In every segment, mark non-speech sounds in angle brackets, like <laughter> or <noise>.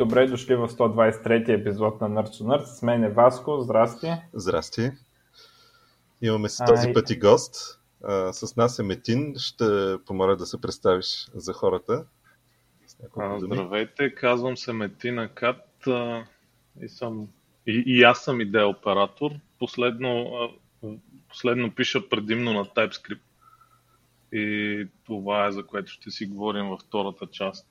Добре дошли в 123 епизод на Nerds Nerd. С мен е Васко. Здрасти. Здрасти. Имаме си този Ай. път и гост. А, с нас е Метин. Ще помоля да се представиш за хората. А, здравейте, казвам се Метина Кат а, и, съм, и, и аз съм идея оператор. Последно, а, последно пиша предимно на TypeScript. И това е за което ще си говорим във втората част.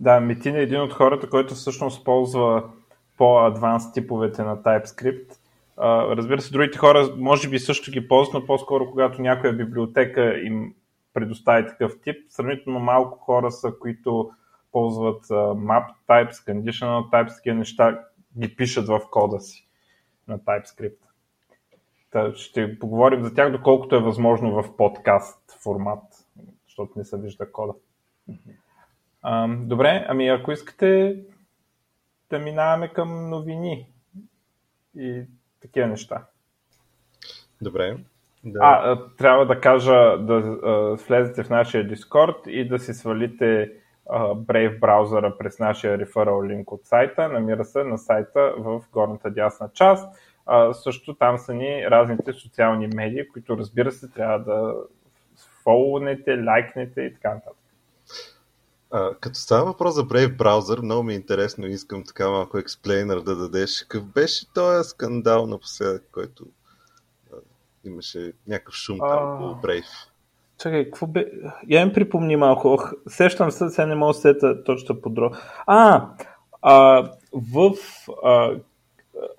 Да, Метин е един от хората, който всъщност ползва по-адванс типовете на TypeScript. Разбира се, другите хора може би също ги ползват, но по-скоро когато някоя библиотека им предостави такъв тип. Сравнително малко хора са, които ползват map types, conditional types, такива неща ги пишат в кода си на TypeScript. Та ще поговорим за тях, доколкото е възможно в подкаст формат, защото не се вижда кода. А, добре, ами ако искате да минаваме към новини и такива неща. Добре. Да. А, трябва да кажа да а, влезете в нашия Discord и да си свалите а, Brave браузъра през нашия referral линк от сайта. Намира се на сайта в горната дясна част. А, също там са ни разните социални медии, които разбира се трябва да фолунете, лайкнете и така нататък. А, като става въпрос за Brave Browser, много ми е интересно и искам така малко експлейнер да дадеш. Какъв беше този скандал напоследък, който а, имаше някакъв шум там около Brave? Чакай, какво бе? Я им припомни малко. Ох, сещам се, сега не мога да сета точно подро. А, а, в а,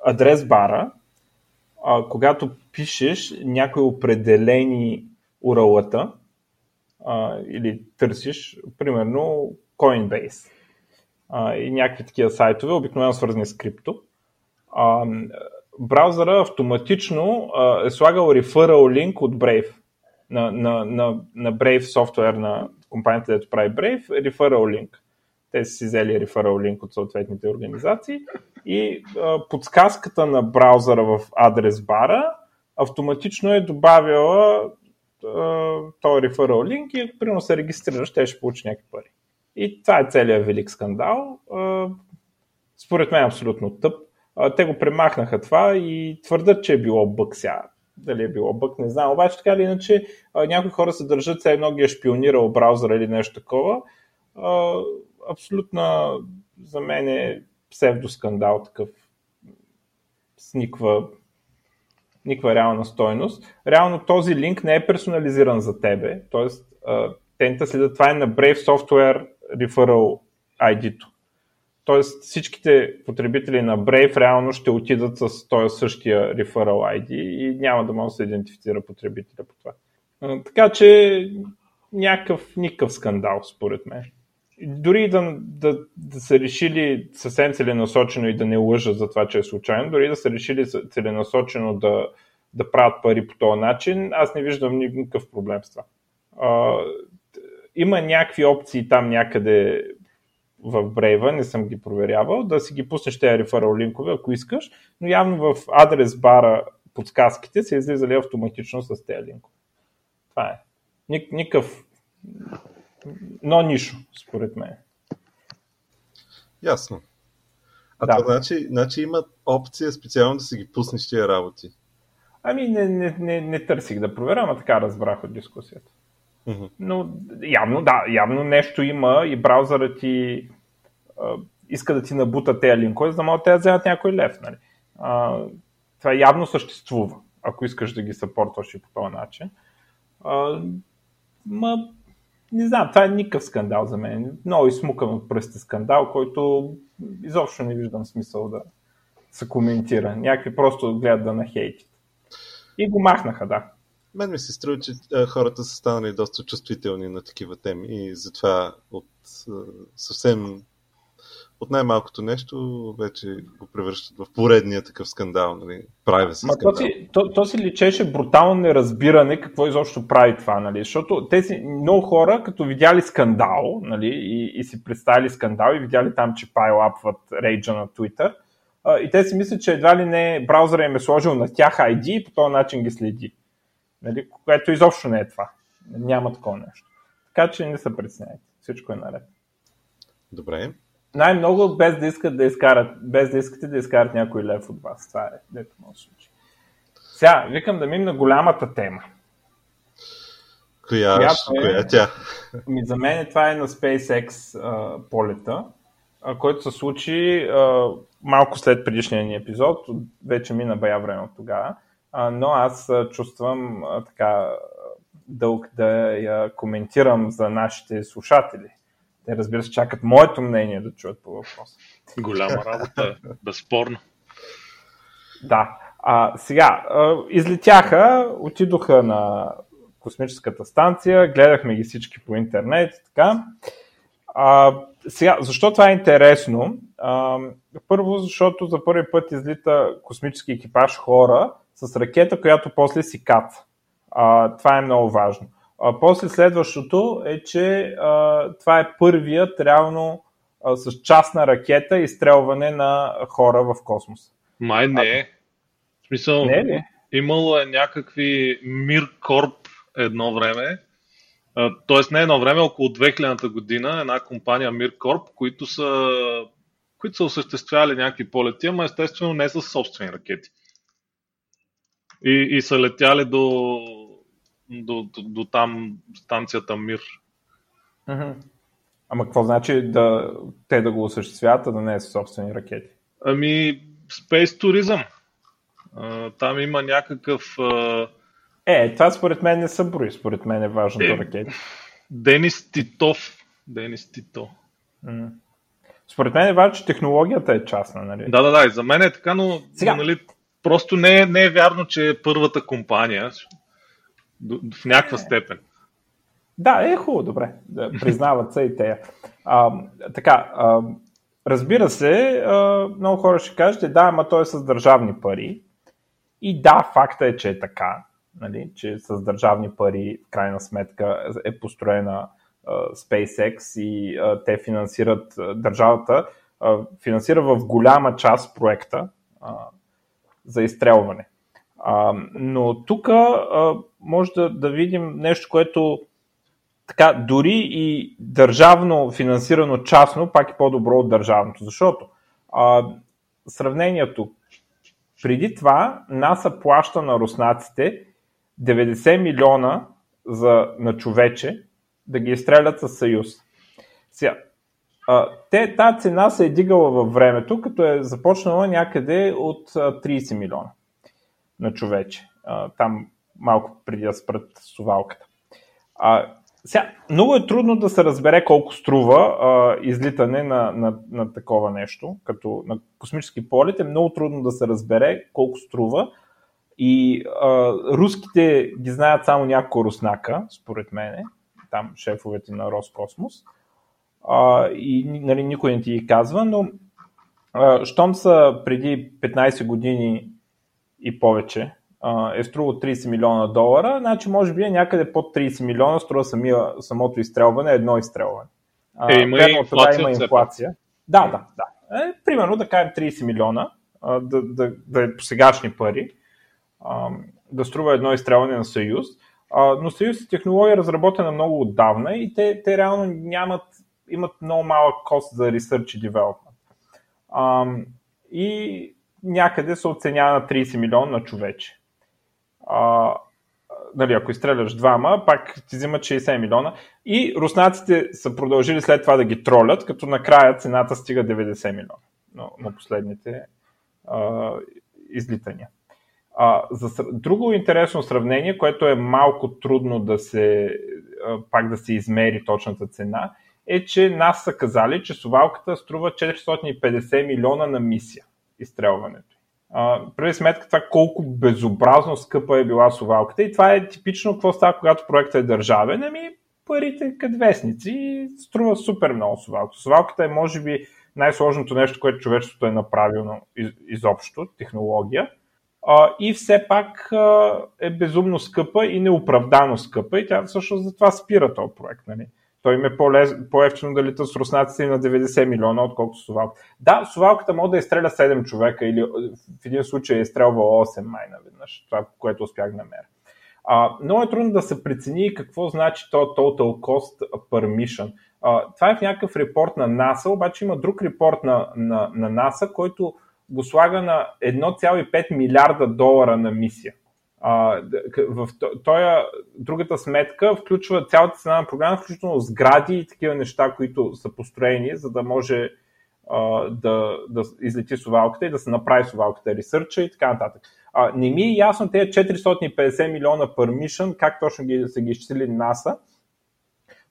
адрес бара, а, когато пишеш някои определени уралата, а, или търсиш, примерно, Coinbase. А, и някакви такива сайтове, обикновено свързани с крипто, а, браузъра автоматично а, е слагал referral линк от Brave. На, на, на, на Brave софтуер на компанията, дето прави Brave, referral линк. Те са си взели referral линк от съответните организации. И а, подсказката на браузъра в адрес бара автоматично е добавила този referral линк и примерно се регистрираш, те ще получи някакви пари. И това е целият велик скандал. Според мен е абсолютно тъп. Те го премахнаха това и твърдат, че е било бък сега. Дали е било бък, не знам. Обаче така или иначе някои хора се държат, все едно ги е шпионирал браузъра или нещо такова. Абсолютно за мен е псевдоскандал такъв с никаква реална стойност. Реално този линк не е персонализиран за тебе, т.е. тента следа това е на Brave Software Referral ID-то. Тоест всичките потребители на Brave реално ще отидат с този същия Referral ID и няма да може да се идентифицира потребителя по това. Така че някакъв, никакъв скандал, според мен. Дори да, да, да са решили съвсем целенасочено и да не лъжат за това, че е случайно, дори да са решили целенасочено да, да правят пари по този начин, аз не виждам никакъв проблем с това. А, има някакви опции там някъде в Brave, не съм ги проверявал, да си ги пуснеш тези реферал линкове, ако искаш, но явно в адрес бара подсказките са излизали автоматично с тези линкове. Това е. Ник, никакъв но нищо, според мен. Ясно. А да. това значи, значи има опция специално да си ги пуснеш тия работи? Ами не, не, не, не търсих да проверя, а така разбрах от дискусията. Uh-huh. Но явно, да, явно нещо има и браузърът ти а, иска да ти набута тези линкове, за да могат да вземат някой лев. Нали? А, това явно съществува, ако искаш да ги съпортваш и по този начин. А, ма, не знам, това е никакъв скандал за мен. Много измукан от пръсти скандал, който изобщо не виждам смисъл да се коментира. Някакви просто гледат да нахейтят. И го махнаха, да. Мен ми се струва, че хората са станали доста чувствителни на такива теми и затова от съвсем от най-малкото нещо вече го превръщат в поредния такъв скандал, нали? Прави се скандал. То си, то, то си личеше брутално неразбиране какво изобщо прави това, нали? Защото тези много хора, като видяли скандал, нали, и, и си представили скандал и видяли там, че пайлапват рейджа на Twitter, и те си мислят, че едва ли не браузъра им е сложил на тях ID и по този начин ги следи. Нали? Което изобщо не е това. Няма такова нещо. Така че не се притесняйте. Всичко е наред. Добре. Най-много без да искат да изкарат, без да искате да изкарат някой лев от вас. Това е, дето може да случи. Сега, викам да мим на голямата тема. Коя, е, коя е тя? Ми, за мен това е на SpaceX а, полета, а, който се случи а, малко след предишния ни епизод. Вече мина бая време от тогава. А, но аз а, чувствам а, така дълг да я коментирам за нашите слушатели. Те, разбира се, чакат моето мнение да чуят по въпроса. Голяма работа, <laughs> безспорно. Да. А, сега, а, излетяха, отидоха на космическата станция, гледахме ги всички по интернет и така. А, сега, защо това е интересно? А, първо, защото за първи път излита космически екипаж хора с ракета, която после си кат. А, това е много важно. А, после следващото е, че а, това е първият реално а, с частна ракета изстрелване на хора в космос. Май не е. В смисъл, не е ли? имало е някакви Мир Корп едно време, Тоест не едно време, около 2000-та година, една компания Миркорп, които са, които са осъществявали някакви полети, ама естествено не с собствени ракети. И, и са летяли до, до, до, до там станцията Мир. Ама какво значи да, те да го осъществяват, а да не е с собствени ракети? Ами, Space туризъм. Там има някакъв е, това според мен не са брои, според мен е важното е, ракети. Денис Титов. Денис Тито. М- според мен е важно, че технологията е частна, нали? Да, да, да, и за мен е така, но Сега... нали, просто не е, не е вярно, че е първата компания в някаква степен. Да, е хубаво, добре. Да, признават се и те. А, така, а, разбира се, а, много хора ще кажете, да, ама той е с държавни пари. И да, факта е, че е така нали, че с държавни пари в крайна сметка е построена uh, SpaceX и uh, те финансират uh, държавата, uh, финансира в голяма част проекта uh, за изстрелване. Uh, но тук може да, да видим нещо, което така, дори и държавно финансирано частно, пак е по-добро от държавното, защото uh, сравнението преди това НАСА плаща на руснаците 90 милиона за, на човече да ги изстрелят със Съюз. Сега, а, те, тази цена се е дигала във времето, като е започнала някъде от 30 милиона на човече. А, там малко преди да спрат сувалката. А, сега, много е трудно да се разбере колко струва а, излитане на, на, на такова нещо, като на космически полет е много трудно да се разбере колко струва, и а, руските ги знаят само няколко руснака, според мен, там шефовете на Роскосмос. А, и нали, никой не ти ги казва, но а, щом са преди 15 години и повече, е струва 30 милиона долара, значи може би е някъде под 30 милиона струва самия, самото изстрелване, едно изстрелване. Е, има верно, инфлация, има инфлация. Да, да, да. Е, примерно да кажем 30 милиона, да, да, да е по сегашни пари да струва едно изстрелване на Съюз. но Съюз е технология разработена много отдавна и те, те реално нямат, имат много малък кост за research и development. и някъде се оценява на 30 милиона на човече. А, нали, ако изстреляш двама, пак ти взимат 60 милиона. И руснаците са продължили след това да ги тролят, като накрая цената стига 90 милиона на, на последните а, излитания. А, за друго интересно сравнение, което е малко трудно да се, а, пак да се измери точната цена, е, че нас са казали, че совалката струва 450 милиона на мисия изстрелването. Преди сметка това колко безобразно скъпа е била совалката и това е типично какво става, когато проектът е държавен. Ами парите като вестници и струва супер много совалка. Совалката е може би най-сложното нещо, което човечеството е направило изобщо, технология а, и все пак а, е безумно скъпа и неоправдано скъпа и тя всъщност затова спира този проект. Нали? Той им е по-ефтино да лита с руснаците на 90 милиона, отколкото Сувалка. Да, Сувалката може да изстреля 7 човека или в един случай е изстрелвал 8 май наведнъж, това, което успях да намеря. А, много е трудно да се прецени какво значи то total cost per mission. А, това е в някакъв репорт на НАСА, обаче има друг репорт на, на, на НАСА, който го слага на 1,5 милиарда долара на мисия. В тоя, другата сметка включва цялата цена на програма, включително сгради и такива неща, които са построени, за да може а, да, да излети совалката и да се направи совалката, ресърча и така нататък. А, не ми е ясно тези 450 милиона per mission, как точно ги, са ги изчислили НАСА.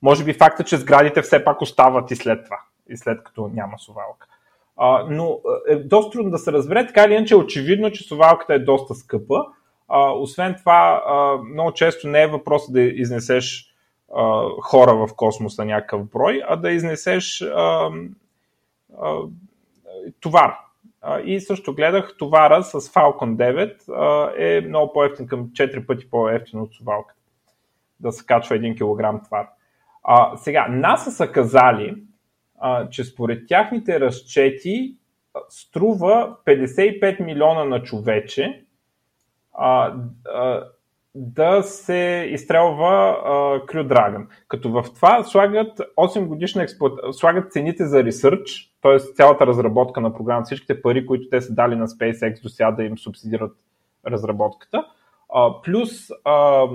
Може би факта, че сградите все пак остават и след това, и след като няма совалка. А, но е доста трудно да се разбере, така или иначе е очевидно, че совалката е доста скъпа. А, освен това, а, много често не е въпрос да изнесеш а, хора в космоса някакъв брой, а да изнесеш а, а, товар. А, и също гледах товара с Falcon 9 а, е много по-ефтин, към 4 пъти по-ефтин от совалката. Да се качва 1 кг товар. А, сега, НАСА са казали, а, че според тяхните разчети струва 55 милиона на човече а, а, да се изстрелва Crew Dragon. Като в това слагат 8 годишна експлуат... слагат цените за ресърч, т.е. цялата разработка на програмата, всичките пари, които те са дали на SpaceX до сега да им субсидират разработката, а, плюс а,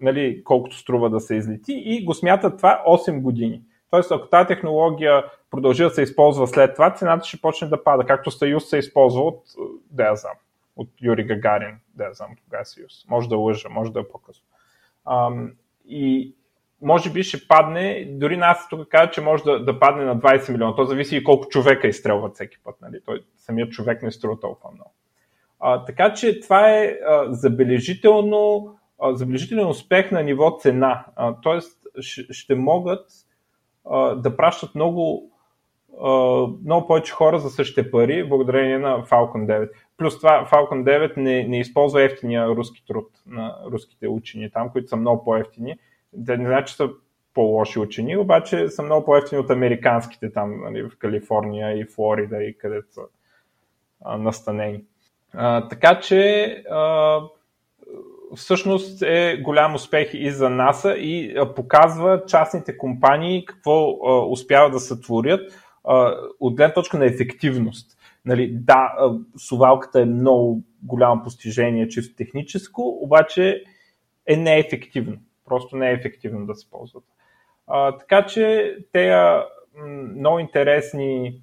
нали, колкото струва да се излети и го смятат това 8 години. Тоест, ако тази технология продължи да се използва след това, цената ще почне да пада, както Съюз се използва от, да я знам, от Юри Гагарин, да знам кога Съюз. Може да лъжа, може да е по-късно. Ам, и може би ще падне, дори нас тук казва, че може да, да падне на 20 милиона. То зависи и колко човека изстрелват всеки път. Нали? Той, самият човек не струва толкова много. А, така че това е а, забележително, а, забележителен успех на ниво цена. А, тоест ще, ще могат а, да пращат много, а, много повече хора за същите пари, благодарение на Falcon 9. Плюс това Falcon 9 не, не използва ефтиния руски труд на руските учени там, които са много по-ефтини. Те не значи, че са по-лоши учени, обаче са много по-ефтини от американските там нали, в Калифорния и Флорида и където са а, настанени. А, така че а, всъщност е голям успех и за НАСА и показва частните компании какво успяват да сътворят от гледна точка на ефективност. Нали, да, сувалката е много голямо постижение чисто техническо, обаче е неефективно. Просто не е ефективно да се ползват. А, така че те много интересни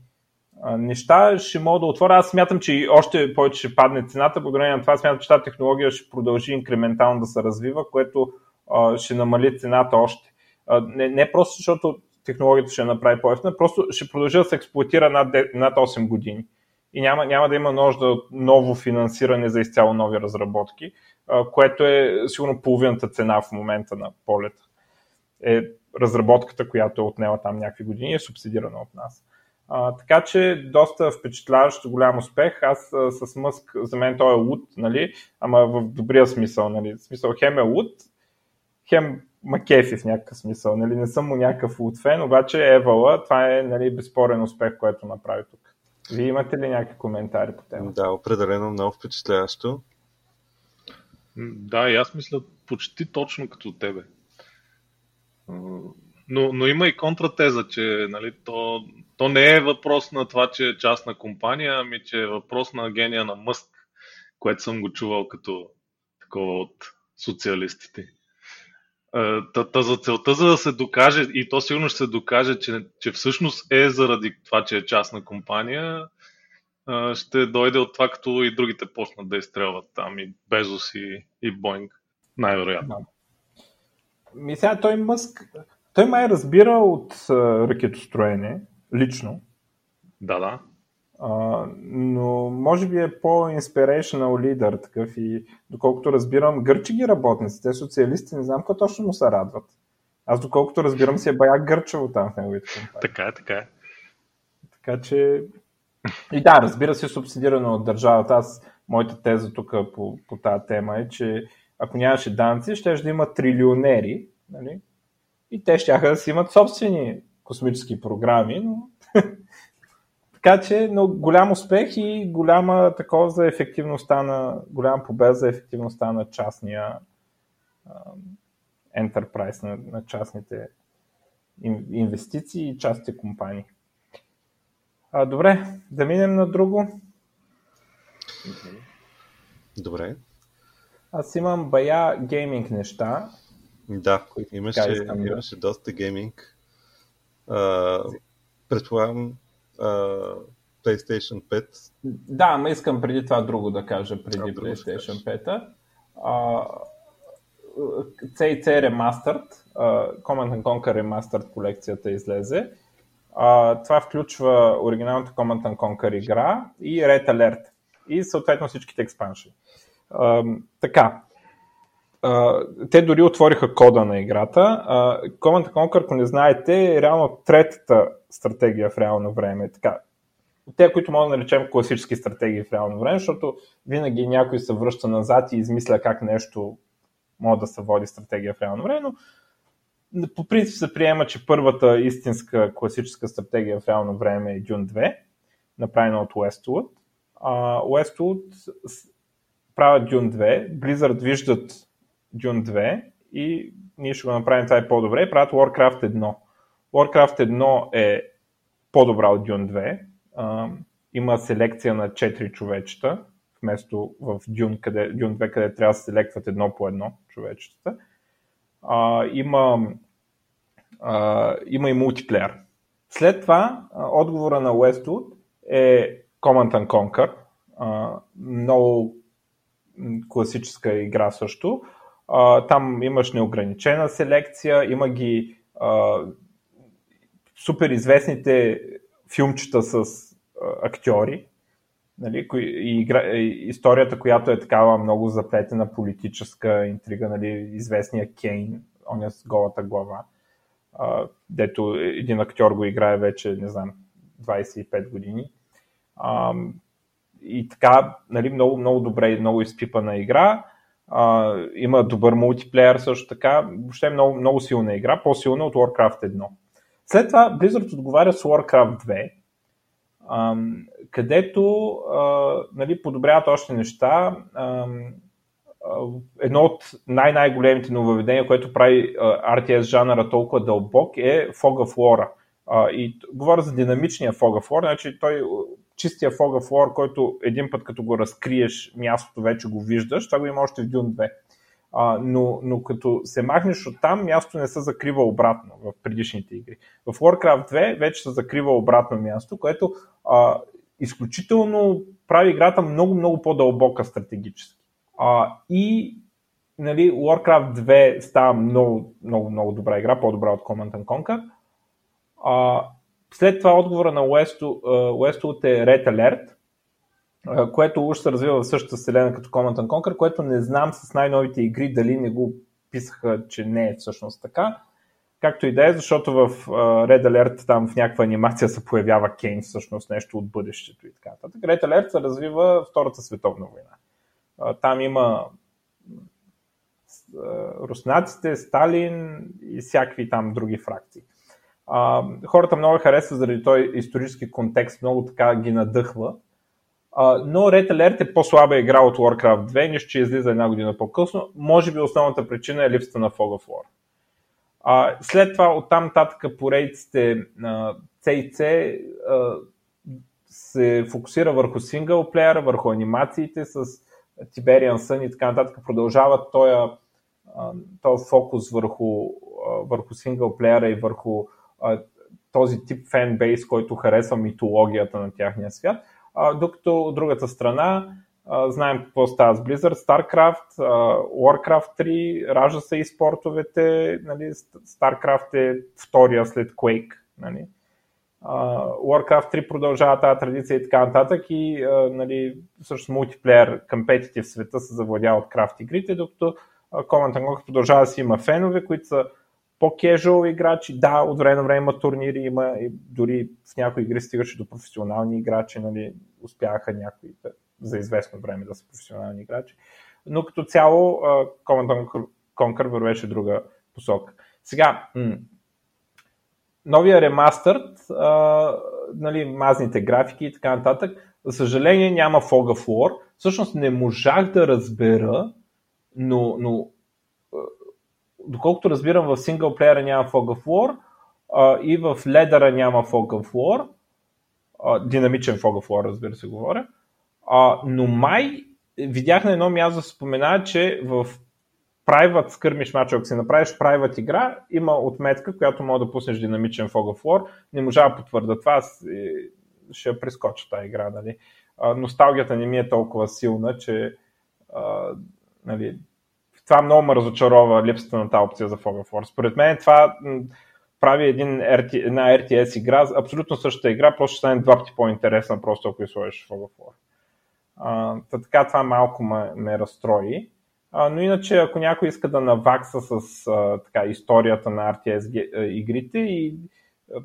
неща ще мога да отворя. Аз смятам, че още повече ще падне цената. Благодарение на това смятам, че тази технология ще продължи инкрементално да се развива, което а, ще намали цената още. А, не, не просто защото технологията ще направи по-ефтина, просто ще продължи да се експлуатира над, над 8 години. И няма, няма да има нужда от ново финансиране за изцяло нови разработки, което е сигурно половината цена в момента на полета. Е разработката, която е отнела там някакви години, е субсидирана от нас. А, така че доста впечатляващ, голям успех. Аз а, с Мъск, за мен той е луд, нали? ама в добрия смисъл. Нали? Смисъл хем е луд, хем макефи в някакъв смисъл. Нали? Не съм му някакъв луд фен, обаче Евала, това е нали, безспорен успех, който направи тук. Вие имате ли някакви коментари по темата? Да, определено много впечатляващо. Да, и аз мисля почти точно като тебе. Но, но има и контратеза, че нали, то, то не е въпрос на това, че е частна компания, ами че е въпрос на гения на Мъск, което съм го чувал като такова от социалистите. Та, та за целта, за да се докаже, и то сигурно ще се докаже, че, че всъщност е заради това, че е частна компания, ще дойде от това, като и другите почнат да изстрелват там, и Безос и, и Боинг, най-вероятно. Ми сега той Мъск, той май разбира от ракетостроене, лично. Да, да. Но може би е по-инспирейшнал лидер такъв и доколкото разбирам, гърчи ги работници, те социалисти, не знам какво точно му се радват. Аз доколкото разбирам си е бая гърчево там в неговите компании. Така е, така е. Така че... И да, разбира се, субсидирано от държавата. Аз, моята теза тук по, по тази тема е, че ако нямаше данци, ще да има трилионери, нали? и те ще да си имат собствени космически програми, но така че, но голям успех и голяма такова за ефективността на, голяма победа за ефективността на частния enterprise, на, на частните инвестиции и части компании. А, добре, да минем на друго. Добре. Аз имам бая гейминг неща. Да, имаше, имаше доста гейминг. А, предполагам, а, PlayStation 5. Да, ама искам преди това друго да кажа, преди а, PlayStation 5. А, CC Remastered, uh, Command Conquer Remastered колекцията излезе. Uh, това включва оригиналната Command Conquer игра и Red Alert и съответно всичките експанши. Uh, така, Те дори отвориха кода на играта. Uh, Command Conquer, ако не знаете, е реално третата стратегия в реално време. Така, те, които можем да наречем класически стратегии в реално време, защото винаги някой се връща назад и измисля как нещо може да се води стратегия в реално време, но по принцип се приема, че първата истинска класическа стратегия в реално време е Dune 2, направена от Westwood. Uh, Westwood правят Dune 2, Blizzard виждат Dune 2 и ние ще го направим това е по-добре правят Warcraft 1. Warcraft 1 е по-добра от Dune 2. Uh, има селекция на 4 човечета, вместо в Dune, къде, Dune 2, къде трябва да се селектват едно по едно човечетата. Uh, има, uh, има и мултиплеер. След това, отговора на Westwood е Command and Conquer. Uh, много класическа игра също там имаш неограничена селекция, има ги а, супер известните филмчета с а, актьори, нали, и, игра, и историята, която е такава много заплетена политическа интрига, нали, известния Кейн, он е с голата глава, а, дето един актьор го играе вече, не знам, 25 години. А, и така, нали, много, много добре, много изпипана игра. А, има добър мултиплеер също така. Въобще е много, много силна игра, по-силна от Warcraft 1. След това Blizzard отговаря с Warcraft 2, а, където а, нали, подобряват още неща. А, едно от най-най-големите нововведения, което прави RTS жанъра толкова дълбок е Fog of War. И говоря за динамичния Fog of War, значи той чистия of War, който един път като го разкриеш мястото, вече го виждаш, това го има още в Dune 2. А, но, но като се махнеш от там, място не се закрива обратно в предишните игри. В Warcraft 2 вече се закрива обратно място, което а, изключително прави играта много, много по-дълбока стратегически. А, и нали, Warcraft 2 става много, много, много добра игра, по-добра от Command Conquer. А, след това отговора на Westwood е Red Alert, което уж се развива в същата вселена като Command Conquer, което не знам с най-новите игри дали не го писаха, че не е всъщност така. Както и да е, защото в Red Alert там в някаква анимация се появява Кейн, всъщност нещо от бъдещето и така нататък. Red Alert се развива Втората световна война. Там има руснаците, Сталин и всякакви там други фракции. А, хората много харесват заради този исторически контекст, много така ги надъхва. А, но Red Alert е по-слаба игра от Warcraft 2, нищо, че излиза една година по-късно. Може би основната причина е липсата на Fog of War. А, след това оттам нататък поредиците на C се фокусира върху синглплеера, върху анимациите с Tiberian Sun и така нататък. Продължават този, този фокус върху, върху синглплеера и върху този тип фенбейс, който харесва митологията на тяхния свят. Докато от другата страна знаем какво става с Blizzard, StarCraft, Warcraft 3, ражда се и спортовете, нали, StarCraft е втория след Quake. Нали. Warcraft 3 продължава тази традиция и така нататък и нали, също мултиплеер, в света се завладява от крафт игрите, докато Command Conquer продължава да си има фенове, които са по-кежуал играчи, да, от време на време има турнири, има и дори в някои игри стигаше до професионални играчи, нали, успяха някои за известно време да са професионални играчи. Но като цяло Command Conquer вървеше друга посока. Сега, м- новия ремастърт, нали, мазните графики и така нататък, за съжаление няма Fog of War. Всъщност не можах да разбера, но, но доколкото разбирам в синглплеера няма Fog of War, а, и в ледъра няма fog of war, а, динамичен fog of war, разбира се, говоря, а, но май видях на едно място да спомена, че в private скърмиш мач, ако си направиш private игра, има отметка, която може да пуснеш динамичен Fog of War. Не можа да потвърда това, е, ще прескоча тази игра. Нали. А, носталгията не ми е толкова силна, че а, нали, това много ме разочарова липсата на тази опция за Fog of War. Според мен това прави един една RTS игра, абсолютно същата игра, просто ще стане два пъти по-интересна, просто ако изложиш Fog of War. А, така това малко ме, ме разстрои. А, но иначе, ако някой иска да навакса с а, така, историята на RTS игрите и а,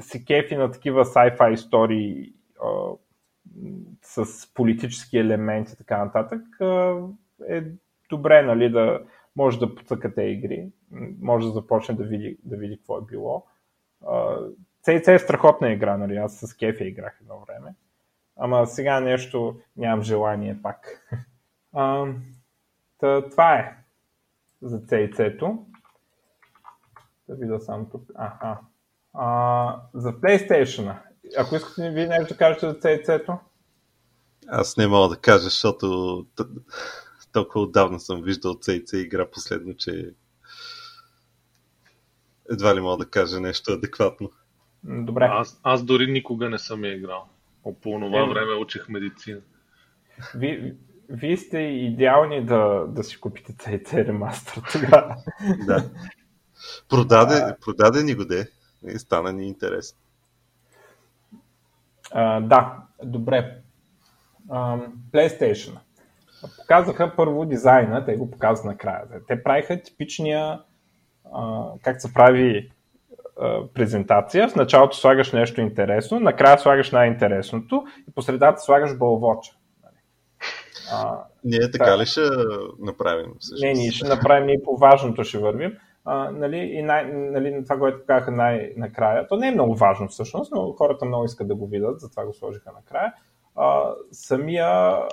се кефи на такива sci-fi истории а, с политически елементи и така нататък, а, е добре нали, да може да подсъкате игри, може да започне да види, да види какво е било. CC е страхотна игра, нали? аз с кефи играх едно време. Ама сега нещо нямам желание пак. <laughs> А, Та, това е за CIC-то. Да видя само тук. Аха. А, за PlayStation. Ако искате ви нещо да кажете за CIC-то? Аз не мога да кажа, защото толкова отдавна съм виждал CIC игра последно, че едва ли мога да кажа нещо адекватно. Добре. Аз, аз дори никога не съм я играл. По това е, време учих медицина. Ви, вие сте идеални да, да си купите CC Remaster тогава. да. Продаде, а, продаде ни го де и стана ни интересно. А, да, добре. А, PlayStation. Показаха първо дизайна, те го показват накрая. Те правиха типичния а, как се прави а, презентация. В началото слагаш нещо интересно, накрая слагаш най-интересното и по средата слагаш бълвоча. А, ние така да. ли ще направим? Всъщност? Не, ние ще направим и по важното ще вървим. А, нали, и най, нали, това, което казаха най-накрая, то не е много важно всъщност, но хората много искат да го видят, затова го сложиха накрая. А, самия, а,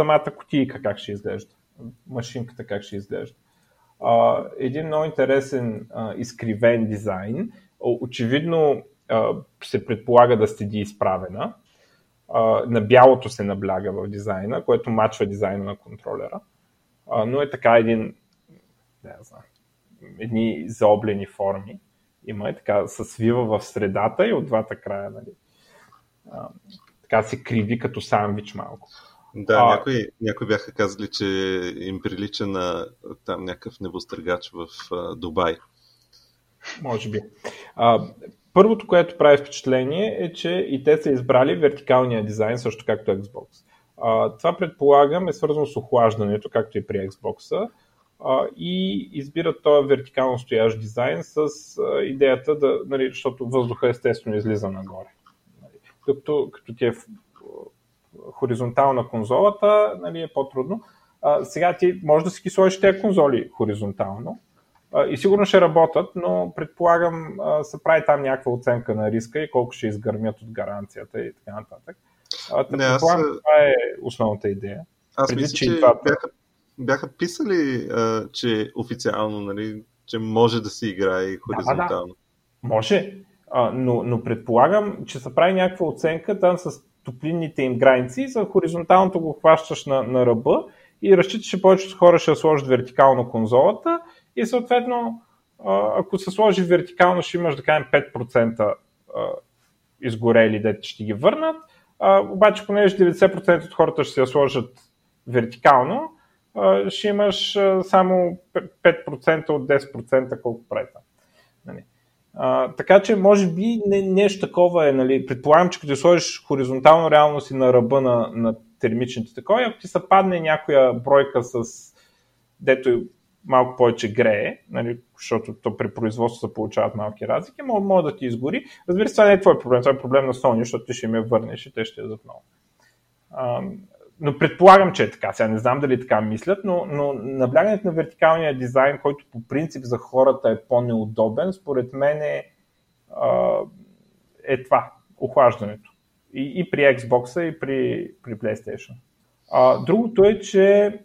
самата кутийка как ще изглежда, машинката как ще изглежда. А, един много интересен а, изкривен дизайн. Очевидно а, се предполага да седи изправена, на бялото се набляга в дизайна, което мачва дизайна на контролера. А, но е така един, не знам, едни заоблени форми. Има и така се свива в средата и от двата края, нали. А, така се криви като сандвич малко. Да, а, някои, някои бяха казали, че им прилича на там някакъв небостъргач в а, Дубай. Може би. А, Първото, което прави впечатление е, че и те са избрали вертикалния дизайн, също както Xbox. А, това предполагам е свързано с охлаждането, както и при Xbox. А, и избират този вертикално стоящ дизайн с а, идеята да, нали, защото въздуха естествено излиза нагоре. Нали. Докато като ти е хоризонтална конзолата, нали, е по-трудно. А, сега ти може да си ги сложиш тези конзоли хоризонтално, и сигурно ще работят, но предполагам се прави там някаква оценка на риска и колко ще изгърмят от гаранцията и така нататък. Не, аз... това е основната идея. Аз Преди, мисля, че, че това... бяха, бяха писали, а, че официално, нали, че може да се играе хоризонтално. Да, да. Може, а, но, но предполагам, че се прави някаква оценка там с топлинните им граници, за хоризонталното го хващаш на, на ръба и разчиташ, че повечето хора ще сложат вертикално конзолата и съответно, ако се сложи вертикално, ще имаш да кажем 5% изгорели, дете ще ги върнат. Обаче, понеже 90% от хората ще се сложат вертикално, ще имаш само 5% от 10% колко прави там. А, така че, може би, не, нещо такова е. Нали. Предполагам, че като сложиш хоризонтално реално си на ръба на, на термичните такова, ако ти се падне някоя бройка с дето малко повече грее, нали, защото то при производство се получават малки разлики, може, може да ти изгори. Разбира се, това не е твой проблем, това е проблем на Sony, защото ти ще ме върнеш и те ще ядат много. А, но предполагам, че е така. Сега не знам дали така мислят, но, но наблягането на вертикалния дизайн, който по принцип за хората е по-неудобен, според мен е, е това, охлаждането. И, и при Xbox, и при, при PlayStation. А, другото е, че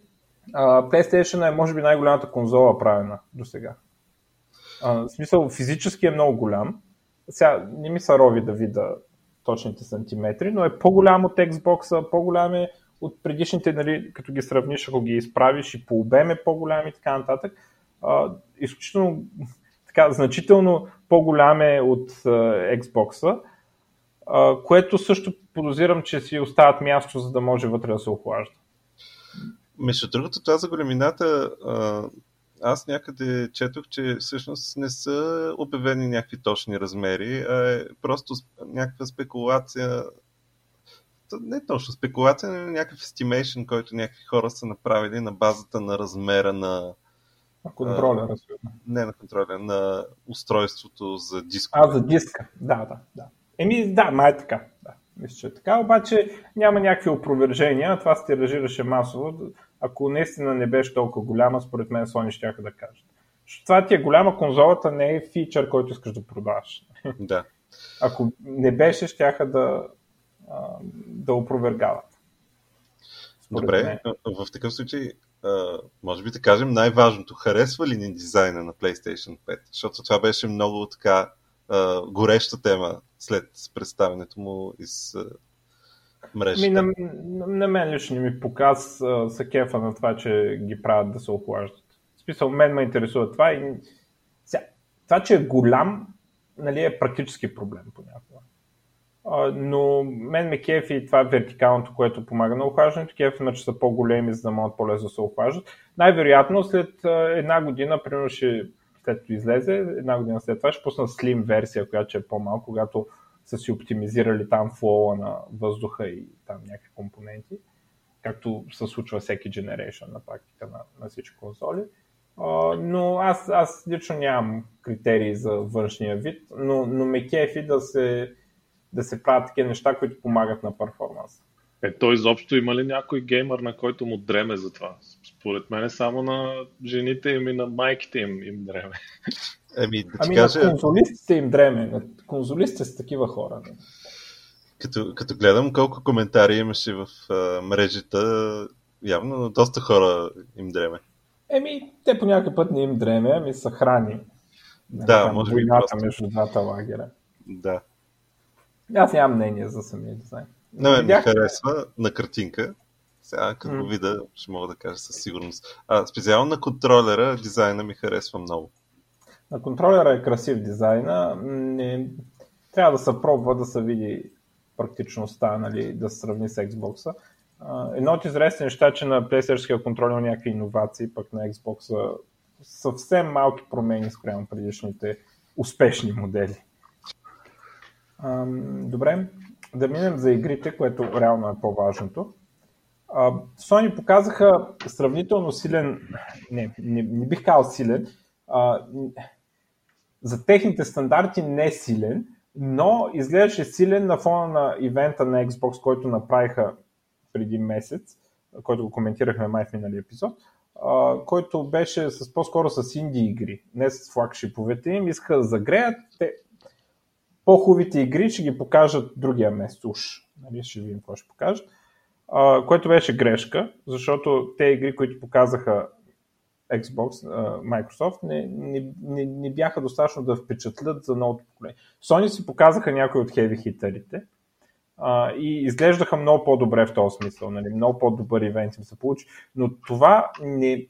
PlayStation е може би най-голямата конзола правена до сега. А, в смисъл, физически е много голям. Сега не ми са рови да видя точните сантиметри, но е по-голям от Xbox, по-голям е от предишните, нали, като ги сравниш, ако ги изправиш и по обем е по-голям и така нататък. А, изключително така, значително по-голям е от а, Xbox, а, което също подозирам, че си остават място, за да може вътре да се охлажда. Между другото, това за големината, аз някъде четох, че всъщност не са обявени някакви точни размери, а е просто някаква спекулация не точно спекулация, но някакъв estimation, който някакви хора са направили на базата на размера на на контролера, а, Не на контролера, на устройството за диск. А, за диска, да, да, да. Еми, да, май е така. Да. Мисля, че е така, обаче няма някакви опровержения, това се тиражираше масово. Ако наистина не беше толкова голяма, според мен Sony ще да кажат. Това ти е голяма конзолата, не е фичър, който искаш да продаваш. Да. Ако не беше, щяха да, да опровергават. Добре, в такъв случай, може би да кажем най-важното. Харесва ли ни дизайна на PlayStation 5? Защото това беше много така гореща тема след представенето му из мрежата. Ми, на, на мен лично ми показ са кефа на това, че ги правят да се охлаждат. В смисъл, мен ме интересува това и това, че е голям, нали, е практически проблем понякога но мен ме кефи това вертикалното, което помага на охлаждането. Кефи ме, че са по-големи, за да могат по-лесно да се охлаждат. Най-вероятно след една година, примерно ще, след като излезе, една година след това ще пусна слим версия, която е по-малко, когато са си оптимизирали там флоа на въздуха и там някакви компоненти, както се случва всеки generation на практика на, на всички конзоли. Uh, но аз, аз лично нямам критерии за външния вид, но, но ме кефи да се, да се правят такива неща, които помагат на перформанс. Е, той изобщо има ли някой геймър, на който му дреме за това? Според мен само на жените им и на майките им им дреме. Еми, да ами кажа... на конзолистите им дреме. На конзолистите са такива хора. Не? Като, като гледам колко коментари имаше в а, мрежата, явно доста хора им дреме. Еми, те по някакъв път не им дреме, ами са храни. Да, може би. Просто... между двата лагера. Да. Аз нямам мнение за самия дизайн. Не, ме Видях... ми харесва на картинка. Сега, като го видя, ще мога да кажа със сигурност. А, специално на контролера дизайна ми харесва много. На контролера е красив дизайна. Не... Трябва да се пробва да се види практичността, нали, да се сравни с Xbox. Едно от известни неща, че на PlayStation контрол има някакви иновации, пък на Xbox съвсем малки промени спрямо предишните успешни модели. Добре, да минем за игрите, което реално е по-важното. Sony показаха сравнително силен, не, не, не бих казал силен, а, за техните стандарти не силен, но изглеждаше силен на фона на ивента на Xbox, който направиха преди месец, който го коментирахме май в миналия епизод, а, който беше с, по-скоро с инди игри, не с флагшиповете им, искаха да загреят. Те по-хубавите игри ще ги покажат другия месец уж. Нали, ще видим какво ще покажат. А, което беше грешка, защото те игри, които показаха Xbox, Microsoft, не, не, не, не бяха достатъчно да впечатлят за новото поколение. Sony си показаха някои от хеви хитарите а, и изглеждаха много по-добре в този смисъл. Нали? Много по-добър ивент им се получи. Но това не,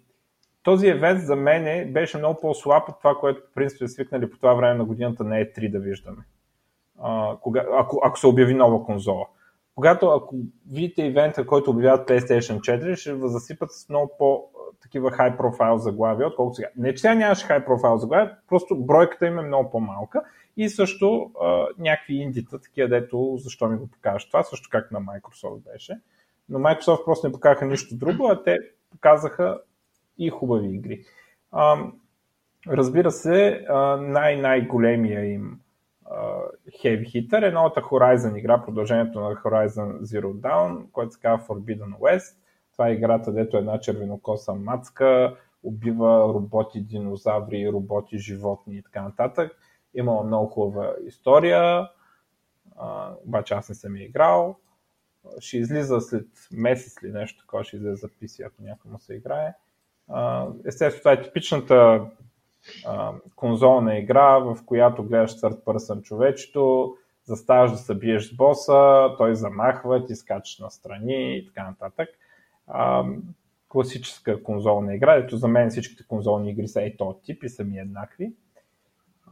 този евент за мен беше много по-слаб от това, което в принцип е свикнали по това време на годината на E3 да виждаме кога, ако, ако се обяви нова конзола. Когато ако видите ивента, който обявяват PlayStation 4, ще засипат с много по такива high profile заглавия, отколкото сега. Не, че сега нямаше high profile заглавия, просто бройката им е много по-малка и също а, някакви индита, такива дето защо ми го покажеш това, също как на Microsoft беше. Но Microsoft просто не покажаха нищо друго, а те показаха и хубави игри. А, разбира се, най-най-големия им Heavy Hitter, едното Horizon игра, продължението на Horizon Zero Dawn, което се казва Forbidden West. Това е играта, дето е една червенокоса мацка, убива роботи, динозаври, роботи, животни и така нататък. Имала много хубава история, обаче аз не съм я играл. Ще излиза след месец или нещо такова, ще излезе за PC, ако някой му се играе. естествено, това е типичната конзолна игра, в която гледаш third person човечето, заставаш да се биеш с боса, той замахва, ти скачаш на страни и така нататък. А, класическа конзолна игра, ето за мен всичките конзолни игри са ето този тип и са ми еднакви.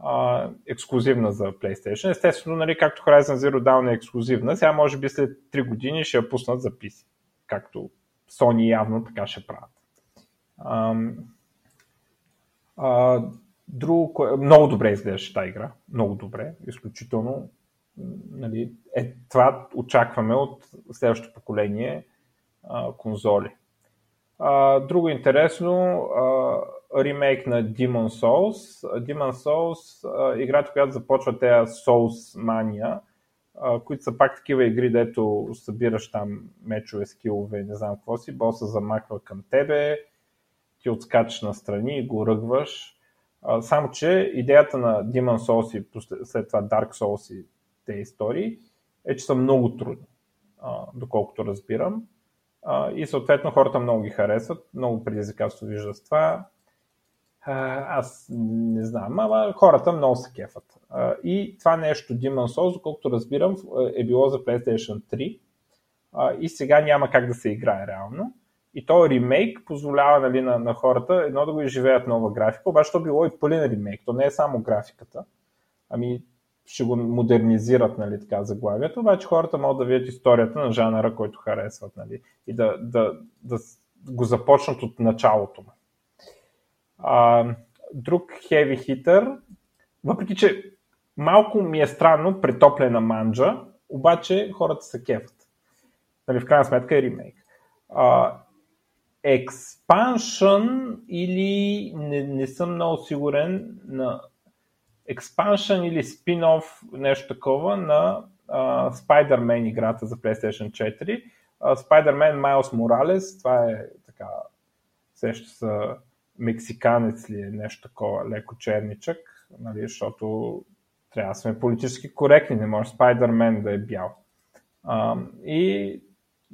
А, ексклюзивна за PlayStation. Естествено, нали, както Horizon Zero Dawn е ексклюзивна, сега може би след 3 години ще я пуснат за PC. Както Sony явно така ще правят. А, друго, много добре изглеждаше тази игра. Много добре. Изключително. Нали, е, това очакваме от следващото поколение а, конзоли. А, друго интересно, а, ремейк на Demon Souls. Demon Souls, а, играта, която започва тея Souls Mania, а, които са пак такива игри, дето събираш там мечове, скилове, не знам какво си, боса замахва към тебе, ти отскачаш на страни и го ръгваш. Само, че идеята на Demon Souls и след това Dark Souls и тези истории е, че са много трудни, доколкото разбирам и съответно хората много ги харесват, много предизвикателство вижда с това. Аз не знам, ама хората много се кефат. И това нещо Demon's Souls, доколкото разбирам, е било за PlayStation 3 и сега няма как да се играе реално. И то ремейк позволява нали, на, на хората едно да го изживеят нова графика, обаче то било и пълен ремейк. То не е само графиката, ами ще го модернизират, нали, така заглавието, обаче хората могат да видят историята на жанра, който харесват, нали, и да, да, да го започнат от началото А, друг heavy hitter, въпреки че малко ми е странно притоплена манджа, обаче хората се кефат. Нали, в крайна сметка е ремейк. А, expansion или не, не съм много сигурен на експаншън или спин-оф, нещо такова на uh, Spider-Man играта за PlayStation 4. Uh, Spider-Man Miles Morales, това е така, сеща се мексиканец ли е нещо такова, леко черничък, нали, защото трябва да сме политически коректни, не може Spider-Man да е бял. Uh, и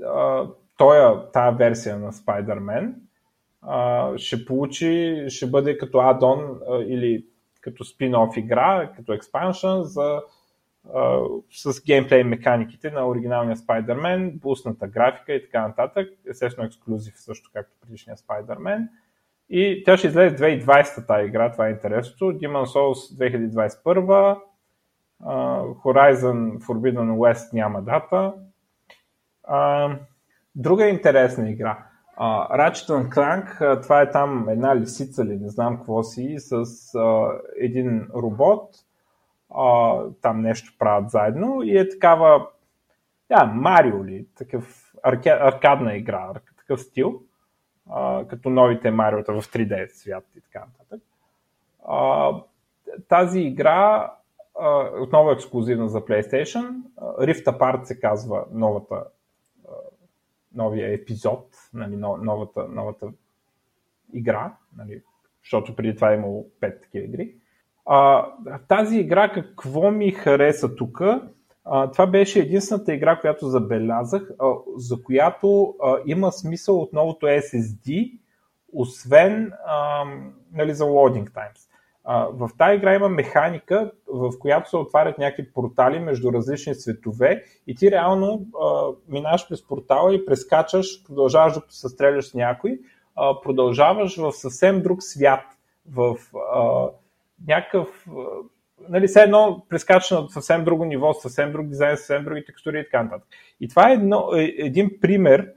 uh, тоя, тая версия на Spider-Man uh, ще получи, ще бъде като адон или като спин-оф игра, като експаншън за Uh, с геймплей механиките на оригиналния Spider-Man, бусната графика и така нататък. Естествено ексклюзив също, както предишния Spider-Man. И тя ще излезе 2020 тази игра, това е интересното. Demon Souls 2021, uh, Horizon Forbidden West няма дата. Uh, друга интересна игра. Uh, Ratchet Clank, uh, това е там една лисица ли, не знам какво си, с uh, един робот, uh, там нещо правят заедно и е такава, да, Марио ли, такъв арка, аркадна игра, такъв стил, uh, като новите Мариота в 3D свят и така нататък. Uh, тази игра uh, отново е ексклюзивна за PlayStation. Rift Apart се казва новата новия епизод, нали, новата, новата игра, нали, защото преди това е имало 5 такива игри. А, тази игра какво ми хареса тук? това беше единствената игра, която забелязах, а, за която а, има смисъл от новото SSD, освен а, нали, за loading times. А, в тази игра има механика, в която се отварят някакви портали между различни светове и ти реално а, минаваш през портала и прескачаш, продължаваш докато се стреляш с някой, а, продължаваш в съвсем друг свят, в а, някакъв нали, все едно прескачаш на съвсем друго ниво, съвсем друг дизайн, съвсем други текстури и така нататък. И това е едно, е, един пример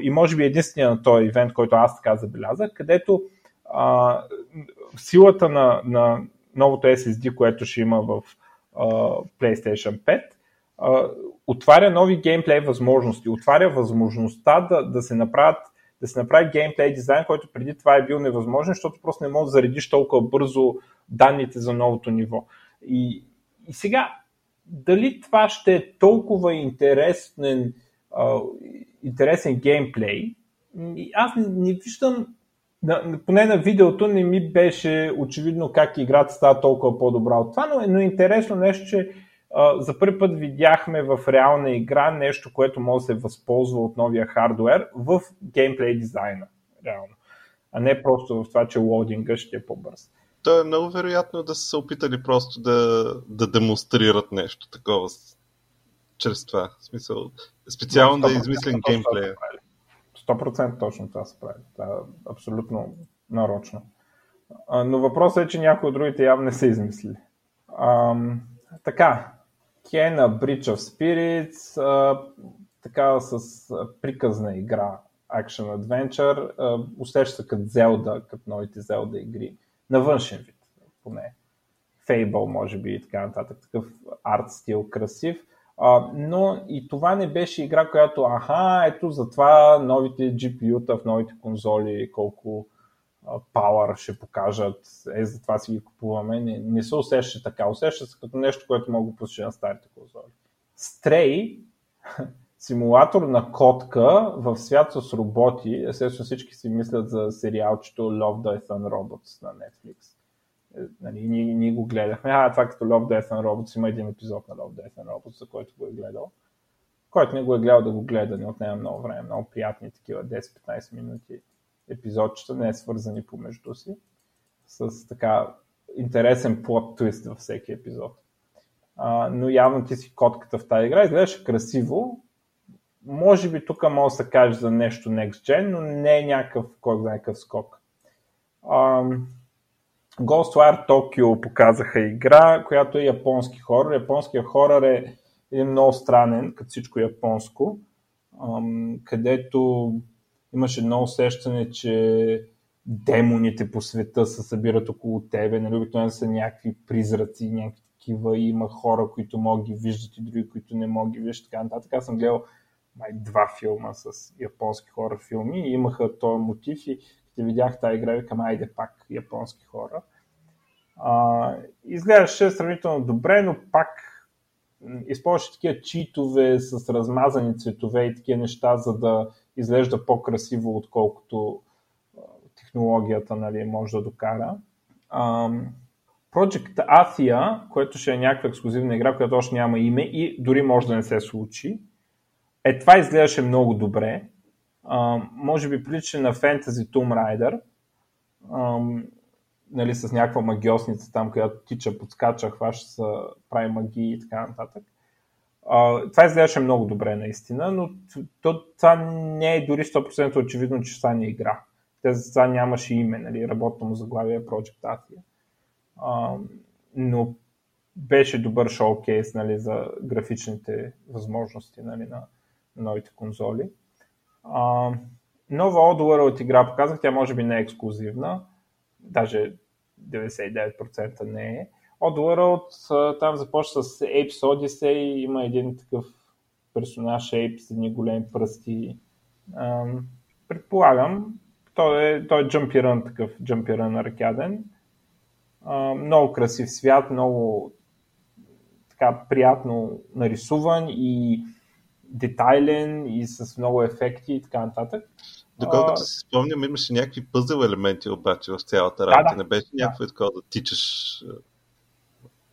и може би единствения на този ивент, който аз така забелязах, където а, силата на, на новото SSD, което ще има в а, PlayStation 5, а, отваря нови геймплей възможности, отваря възможността да, да се направят да се направи геймплей дизайн, който преди това е бил невъзможен, защото просто не можеш да заредиш толкова бързо данните за новото ниво. И, и сега, дали това ще е толкова интересен, а, интересен геймплей, аз не, не виждам на, поне на видеото не ми беше очевидно как играта става толкова по-добра от това, но, но е интересно нещо, че а, за първи път видяхме в реална игра нещо, което може да се възползва от новия хардвер в геймплей дизайна, реално. А не просто в това, че лодинга ще е по-бърз. то е много вероятно да са се опитали просто да, да демонстрират нещо такова чрез това. В смисъл, специално да измислен геймплея. 100% точно това се прави. Това е абсолютно нарочно. Но въпросът е, че някои от другите явно не са измислили. А, така, Кена Bridge of Spirits, а, така с приказна игра, Action Adventure, а, усеща се като Zelda, като новите Zelda игри, на външен вид, поне. Fable, може би, и така нататък, такъв арт стил, красив. Но и това не беше игра, която, аха, ето затова новите GPU-та в новите конзоли, колко Power ще покажат, е, затова си ги купуваме. Не, не се усеща така. Усеща се като нещо, което мога да посеща на старите конзоли. Stray, <laughs> симулатор на котка в свят с роботи. Естествено всички си мислят за сериалчето Love, Death and Robots на Netflix. Нали, ние, ние го гледахме. А, това като Love, Death and Robots. Има един епизод на Love, Death and Robots, за който го е гледал. Който не го е гледал да го гледа, не отнема много време. Много приятни такива 10-15 минути епизодчета, не е свързани помежду си, с така интересен плод твист във всеки епизод. А, но явно ти си котката в тази игра, изглеждаше красиво. Може би тук може да се каже за нещо Next Gen, но не е някакъв, кой знае какъв скок. А, Ghostwire Tokyo показаха игра, която е японски хорор. Японския хорор е един много странен, като всичко японско, където имаше едно усещане, че демоните по света се събират около тебе, нали, обикновено са някакви призраци, някакви такива, и има хора, които могат ги виждат и други, които не могат ги виждат, така нататък. Аз съм гледал май два филма с японски хора филми. И имаха този мотив и като видях тази игра, викам, айде пак японски хора. А, изглеждаше сравнително добре, но пак използваше такива читове с размазани цветове и такива неща, за да изглежда по-красиво, отколкото технологията нали, може да докара. Project Athia, което ще е някаква ексклюзивна игра, която още няма име и дори може да не се случи. Е, това изглеждаше много добре. А, може би прилича на Fantasy Tomb Raider, а, нали, с някаква магиосница там, която тича, подскача, хваща се, прави магии и така нататък. Uh, това изглеждаше много добре наистина, но то, това не е дори 100% очевидно, че това не е игра. Те за това нямаше име, нали, работно му заглавие Project Athia. Но беше добър шоукейс нали, за графичните възможности нали, на новите конзоли. Uh, нова Oddworld игра показах, тя може би не е ексклюзивна, даже 99% не е. Oddworld там започва с Apes Odyssey, има един такъв персонаж Apes с едни големи пръсти. предполагам, той е, той е джампиран такъв, джампиран аркаден. много красив свят, много така приятно нарисуван и детайлен и с много ефекти и така нататък. Доколкото си спомням, имаше някакви пъзел елементи обаче в цялата работа. Да, да. Не беше някакво да. такова да тичаш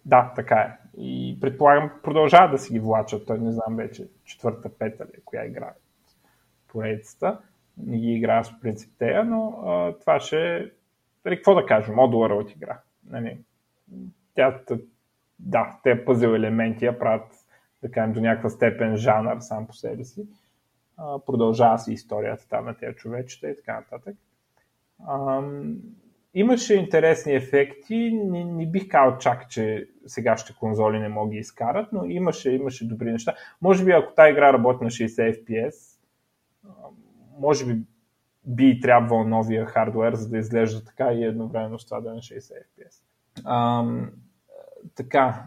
да, така е. И предполагам, продължава да си ги влачат. Той не знам вече четвърта, пета ли, коя игра поредицата. Не ги играя с принцип тея, но а, това ще е... Нали, какво да кажем? Модулъра от игра. Нали, тя, да, те пъзел елементи я правят, да кажем, до някаква степен жанър сам по себе си. А, продължава си историята там на тези човечета и така нататък. А, имаше интересни ефекти. Не, не бих казал чак, че сегашните конзоли не могат да изкарат, но имаше, имаше добри неща. Може би ако тази игра работи на 60 FPS, може би би трябвал новия хардвер, за да изглежда така и едновременно с това да е на 60 FPS. Ам, така,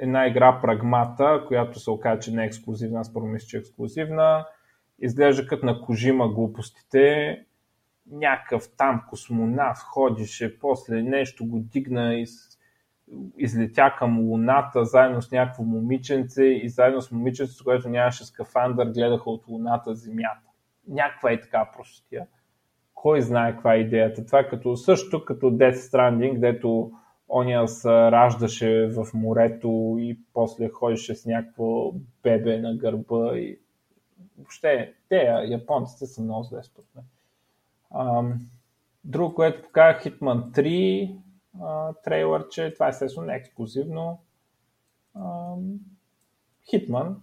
една игра Прагмата, която се оказа, че не е ексклюзивна, аз първо мисля, че е ексклюзивна. Изглежда като на Кожима глупостите някакъв там космонавт ходише, после нещо го дигна и излетя към Луната заедно с някакво момиченце и заедно с момиченцето, което нямаше скафандър, гледаха от Луната Земята. Някаква е така простия. Кой знае каква е идеята? Това е като, също като Death Stranding, където оня се раждаше в морето и после ходеше с някакво бебе на гърба и въобще те, японците са много зле според мен. Друго, което показах, Hitman 3, трейлър, че това е естествено не ексклюзивно. Хитман,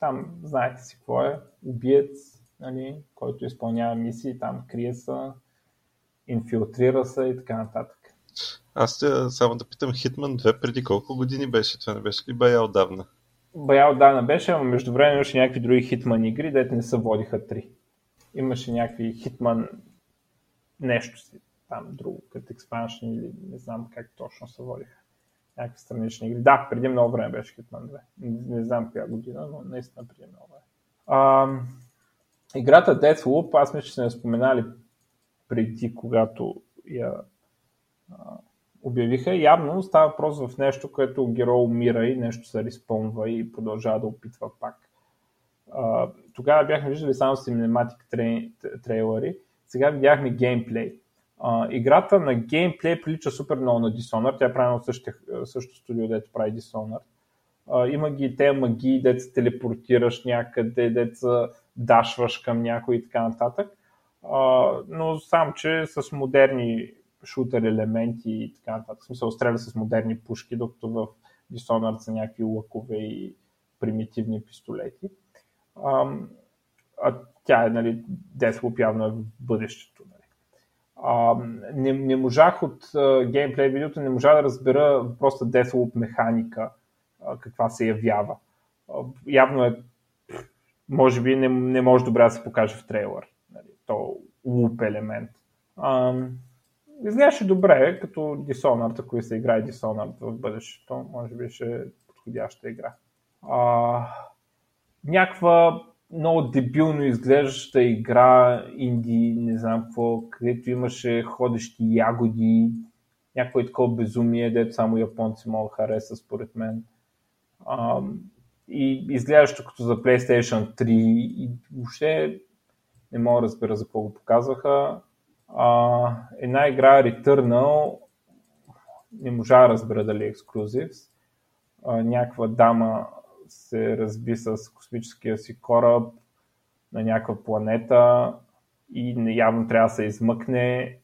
там знаете си какво е, убиец, нали, който изпълнява мисии, там крие се, инфилтрира се и така нататък. Аз те, само да питам, Хитман 2 преди колко години беше? Това не беше ли бая отдавна? Бая отдавна беше, но между време имаше някакви други Хитман игри, дете не са водиха 3. Имаше някакви Хитман нещо си, там друго, като експаншн или не знам как точно се водиха. Някакви странични игри. Да, преди много време беше Hitman 2. Не, не знам коя година, но наистина преди много време. А, играта Deathloop, аз мисля, че сме споменали преди, когато я а, обявиха. Явно става въпрос в нещо, което герой умира и нещо се респонва и продължава да опитва пак. А, тогава бяхме виждали само синематик трейлери, сега видяхме геймплей. Uh, играта на геймплей прилича супер много на Dishonored. Тя е правена от същото, същото студио, дето прави Dishonored. Uh, има ги те магии, се телепортираш някъде, дето дашваш към някой и така нататък. Uh, но сам, че с модерни шутер елементи и така нататък. В смисъл, стреля с модерни пушки, докато в Dishonored са някакви лъкове и примитивни пистолети. Uh, а тя е, нали, Deathloop явно е в бъдещето. Нали. А, не, не можах от uh, геймплей видеото, не можах да разбера просто Deathloop механика, uh, каква се явява. Uh, явно е, може би не, не може добре да се покаже в трейлър. Нали, то луп елемент. Uh, изглеждаше добре, като Dishonored, ако се играе Dishonored в бъдещето, може би ще е подходяща игра. Uh, някаква много дебилно изглеждаща игра, инди, не знам какво, където имаше ходещи ягоди, някакво такова безумие, дето само японци могат да хареса, според мен. А, и изглеждащо като за PlayStation 3 и въобще не мога да разбера за какво го показваха. А, една игра Returnal не можа да разбера дали е ексклюзив. някаква дама се разби с космическия си кораб на някаква планета и явно трябва да се измъкне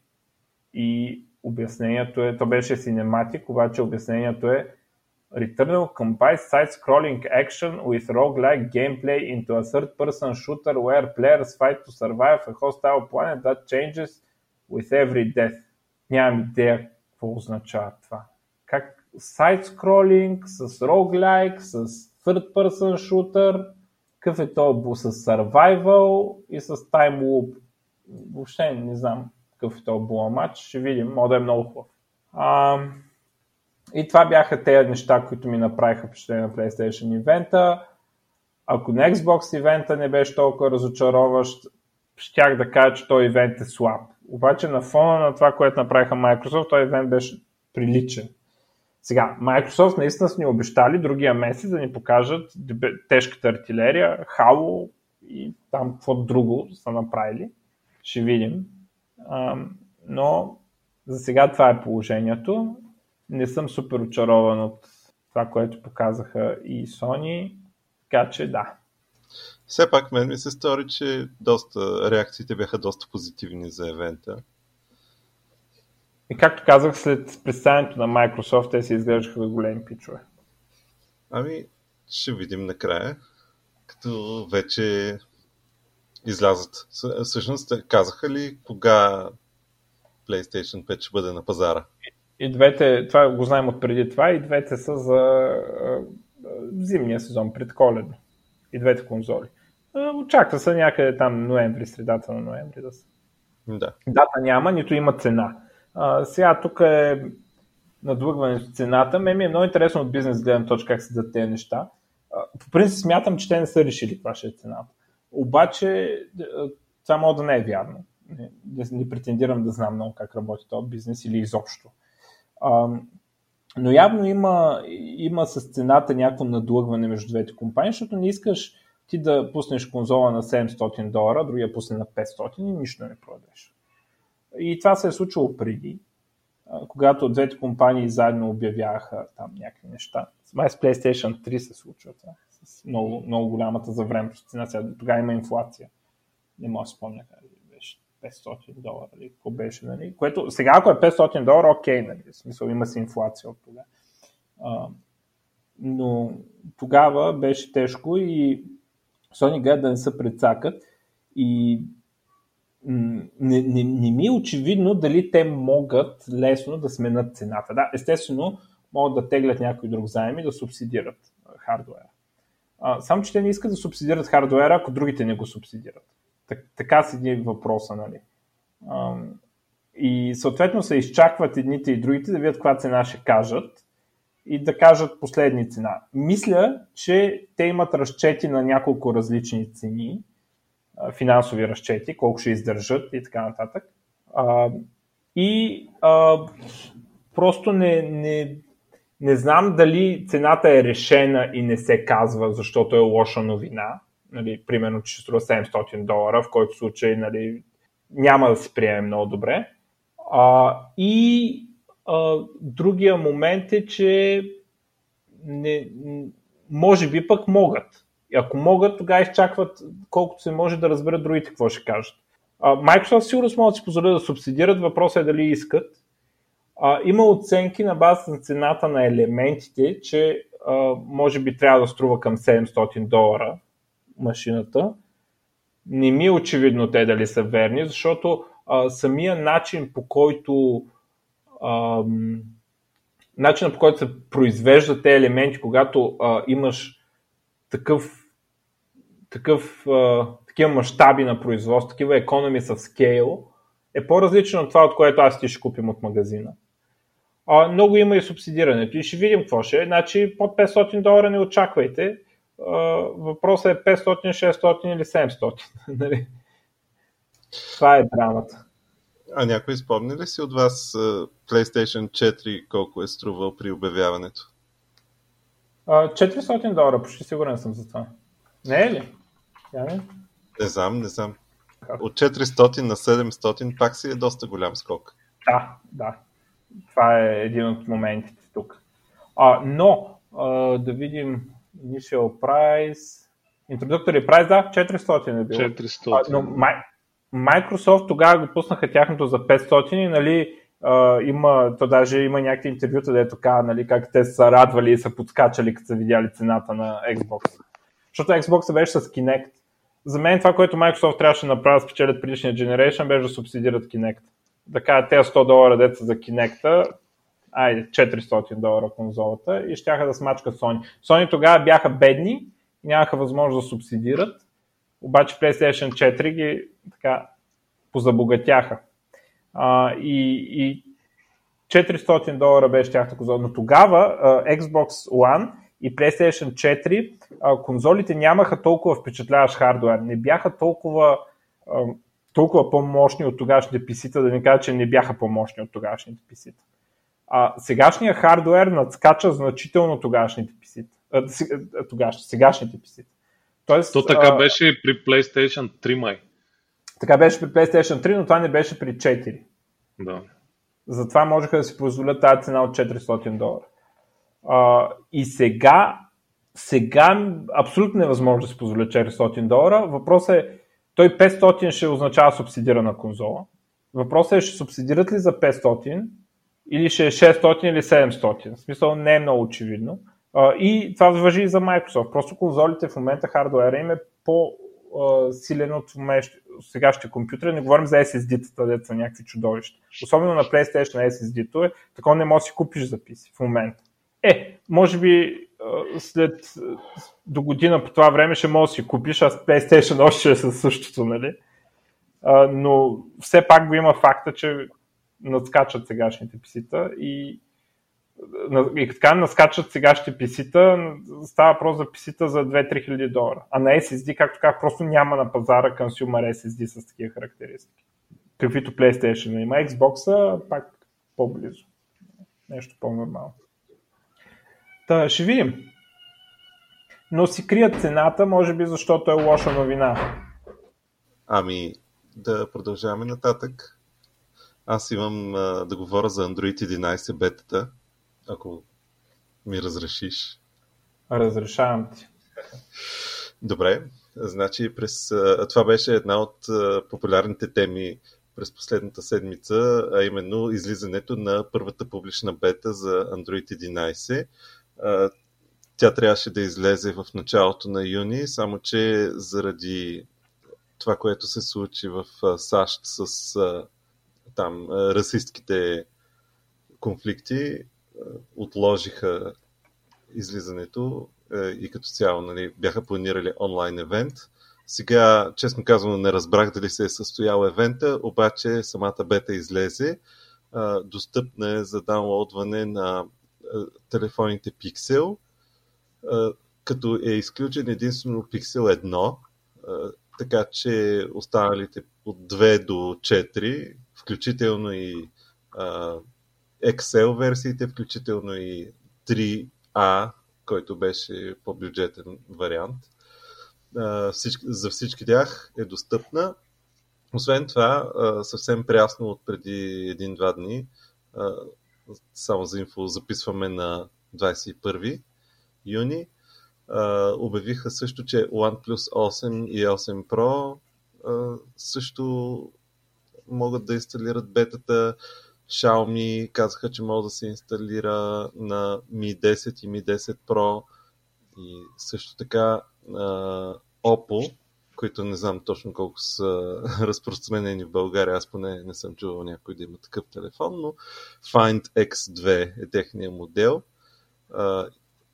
и обяснението е, то беше синематик, обаче обяснението е Returnal combines side-scrolling action with roguelike gameplay into a third-person shooter where players fight to survive a hostile planet that changes with every death. Нямам идея какво означава това. Как сайт-скролинг с roguelike, с third person shooter, какъв е то с survival и с time loop. Въобще не знам какъв е то була матч, ще видим, може да е много хубав. А, и това бяха тези неща, които ми направиха впечатление на PlayStation ивента. Ако на Xbox ивента не беше толкова разочароващ, щях да кажа, че този ивент е слаб. Обаче на фона на това, което направиха Microsoft, този ивент беше приличен. Сега, Microsoft наистина са ни обещали другия месец да ни покажат тежката артилерия, Halo и там какво друго са направили. Ще видим. но за сега това е положението. Не съм супер очарован от това, което показаха и Sony, така че да. Все пак мен ми се стори, че доста, реакциите бяха доста позитивни за евента. И както казах, след представянето на Microsoft, те се изглеждаха големи пичове. Ами, ще видим накрая, като вече излязат. Всъщност, казаха ли кога PlayStation 5 ще бъде на пазара? И двете, това го знаем от преди това, и двете са за зимния сезон, предколедно. И двете конзоли. Очаква се някъде там ноември, средата на ноември да са. Да. Дата няма, нито има цена. А, сега тук е надлъгване с цената. Ме ми е много интересно от бизнес гледна точка как се дадат тези неща. А, по принцип смятам, че те не са решили каква ще е цената. Обаче това мога да не е вярно. Не, не претендирам да знам много как работи този бизнес или изобщо. А, но явно има, има с цената някакво надлъгване между двете компании, защото не искаш ти да пуснеш конзола на 700 долара, другия пусне на 500 и нищо не продадеш. И това се е случило преди, когато двете компании заедно обявяха там някакви неща. Май с PlayStation 3 се случва това, с много, много голямата за времето цена. Сега, тогава има инфлация. Не мога да спомня как беше. 500 долара, или какво беше, нали? Което сега, ако е 500 долара, окей, нали? В смисъл, има си инфлация от тогава. но тогава беше тежко и Sony гледа да не се прецакат и не, не, не ми е очевидно дали те могат лесно да сменят цената. Да, естествено, могат да теглят някой друг заем и да субсидират хардуера. Само, че те не искат да субсидират хардуера, ако другите не го субсидират. Так, така седи въпроса, нали? И съответно се изчакват едните и другите да видят каква цена ще кажат и да кажат последни цена. Мисля, че те имат разчети на няколко различни цени, финансови разчети, колко ще издържат и така нататък. А, и а, просто не, не, не знам дали цената е решена и не се казва, защото е лоша новина. Нали, примерно, че ще струва 700 долара, в който случай нали, няма да се приеме много добре. А, и а, другия момент е, че не, може би пък могат. И ако могат, тогава изчакват колкото се може да разберат другите какво ще кажат. А, Microsoft сигурно могат да си позволят да субсидират, въпросът е дали искат. А, има оценки на база на цената на елементите, че а, може би трябва да струва към 700 долара машината. Не ми е очевидно те дали са верни, защото а, самия начин по който а, начинът по който се произвеждат тези елементи, когато а, имаш такъв, такъв, а, такива мащаби на производство, такива economies of scale, е по-различно от това, от което аз ти ще купим от магазина. А, много има и субсидирането и ще видим какво ще е. Значи под 500 долара не очаквайте. А, въпросът е 500, 600 или 700. <laughs> Нали? Това е драмата. А някой спомни ли си от вас PlayStation 4 колко е струвал при обявяването? 400 долара, почти сигурен съм за това. Не е ли? Я не? не знам, не знам. От 400 на 700 пак си е доста голям скок. Да, да. Това е един от моментите тук. А, но, а, да видим Initial Price. Introductory Price, да, 400 е било. 400. А, но Microsoft тогава го пуснаха тяхното за 500 и нали, има, то даже има някакви интервюта, дето казва, нали, как те са радвали и са подскачали, като са видяли цената на Xbox. Защото Xbox беше с Kinect. За мен това, което Microsoft трябваше да направят спечелят предишния Generation, беше да субсидират Kinect. Да кажат, тези 100 долара деца за Kinect, айде, 400 долара конзолата и щяха да смачкат Sony. Sony тогава бяха бедни нямаха възможност да субсидират, обаче PlayStation 4 ги така позабогатяха. А, и, и 400 долара беше тяхната конзола. Но тогава а, Xbox One и PlayStation 4 а, конзолите нямаха толкова впечатляващ хардуер. Не бяха толкова, а, толкова по-мощни от тогашните PC-та, да не кажа, че не бяха по-мощни от тогашните PC-та. А, сегашния хардуер надскача значително тогашните тогаш, сегашните PC-та. Тоест, То така а, беше и при PlayStation 3 май. Така беше при PlayStation 3, но това не беше при 4. Да. Затова можеха да си позволят тази цена от 400 долара. А, и сега, сега абсолютно невъзможно да си позволят 400 долара. Въпросът е, той 500 ще означава субсидирана конзола. Въпросът е, ще субсидират ли за 500 или ще е 600 или 700. В смисъл не е много очевидно. И това въжи и за Microsoft. Просто конзолите в момента хардуера им е по-силен от сегашните компютри. Не говорим за SSD-тата, деца някакви чудовища. Особено на PlayStation SSD-то е, такова не можеш да си купиш записи в момента. Е, може би след до година по това време ще можеш да си купиш, а PlayStation още ще е със същото, нали? но все пак го има факта, че надскачат сегашните писита и и така наскачат сегашните писита, става въпрос за писита за 2-3 хиляди долара. А на SSD, както казах, просто няма на пазара консюмер SSD с такива характеристики. Каквито PlayStation има. Xbox пак по-близо. Нещо по-нормално. Та, ще видим. Но си крият цената, може би защото е лоша новина. Ами, да продължаваме нататък. Аз имам а, да говоря за Android 11 бетата ако ми разрешиш. Разрешавам ти. Добре. Значи през, това беше една от популярните теми през последната седмица, а именно излизането на първата публична бета за Android 11. Тя трябваше да излезе в началото на юни, само че заради това, което се случи в САЩ с там расистските конфликти, отложиха излизането и като цяло нали, бяха планирали онлайн евент. Сега, честно казвам, не разбрах дали се е състоял евента, обаче самата бета излезе. Достъпна е за даунлоудване на телефоните Pixel, като е изключен единствено Pixel 1, така че останалите от 2 до 4, включително и Excel версиите, включително и 3A, който беше по-бюджетен вариант, за всички тях е достъпна. Освен това, съвсем прясно от преди един-два дни, само за инфо записваме на 21 юни, обявиха също, че OnePlus 8 и 8 Pro също могат да инсталират бетата. Xiaomi казаха, че може да се инсталира на Mi 10 и Mi 10 Pro и също така Oppo, които не знам точно колко са <laughs> разпространени в България, аз поне не съм чувал някой да има такъв телефон, но Find X2 е техния модел. А,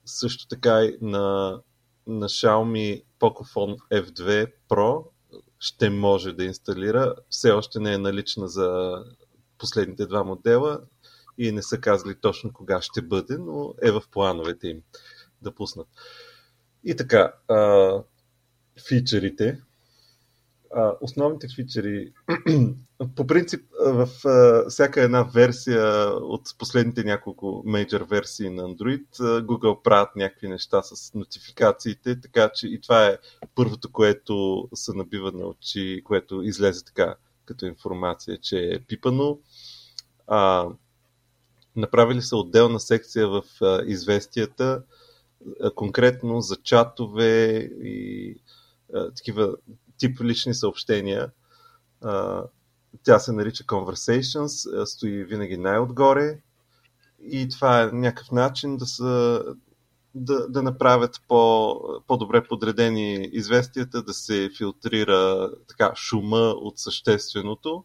също така и на, на Xiaomi Pocophone F2 Pro ще може да инсталира. Все още не е налична за последните два модела и не са казали точно кога ще бъде, но е в плановете им да пуснат. И така, а, фичерите. А, основните фичери, <clears throat> по принцип, в а, всяка една версия от последните няколко мейджор версии на Android, Google правят някакви неща с нотификациите, така че и това е първото, което се набива на очи, което излезе така като информация, че е пипано. А, направили са отделна секция в а, известията, а, конкретно за чатове и а, такива тип лични съобщения. А, тя се нарича Conversations, стои винаги най-отгоре и това е някакъв начин да, са, да, да направят по, по-добре подредени известията, да се филтрира така шума от същественото.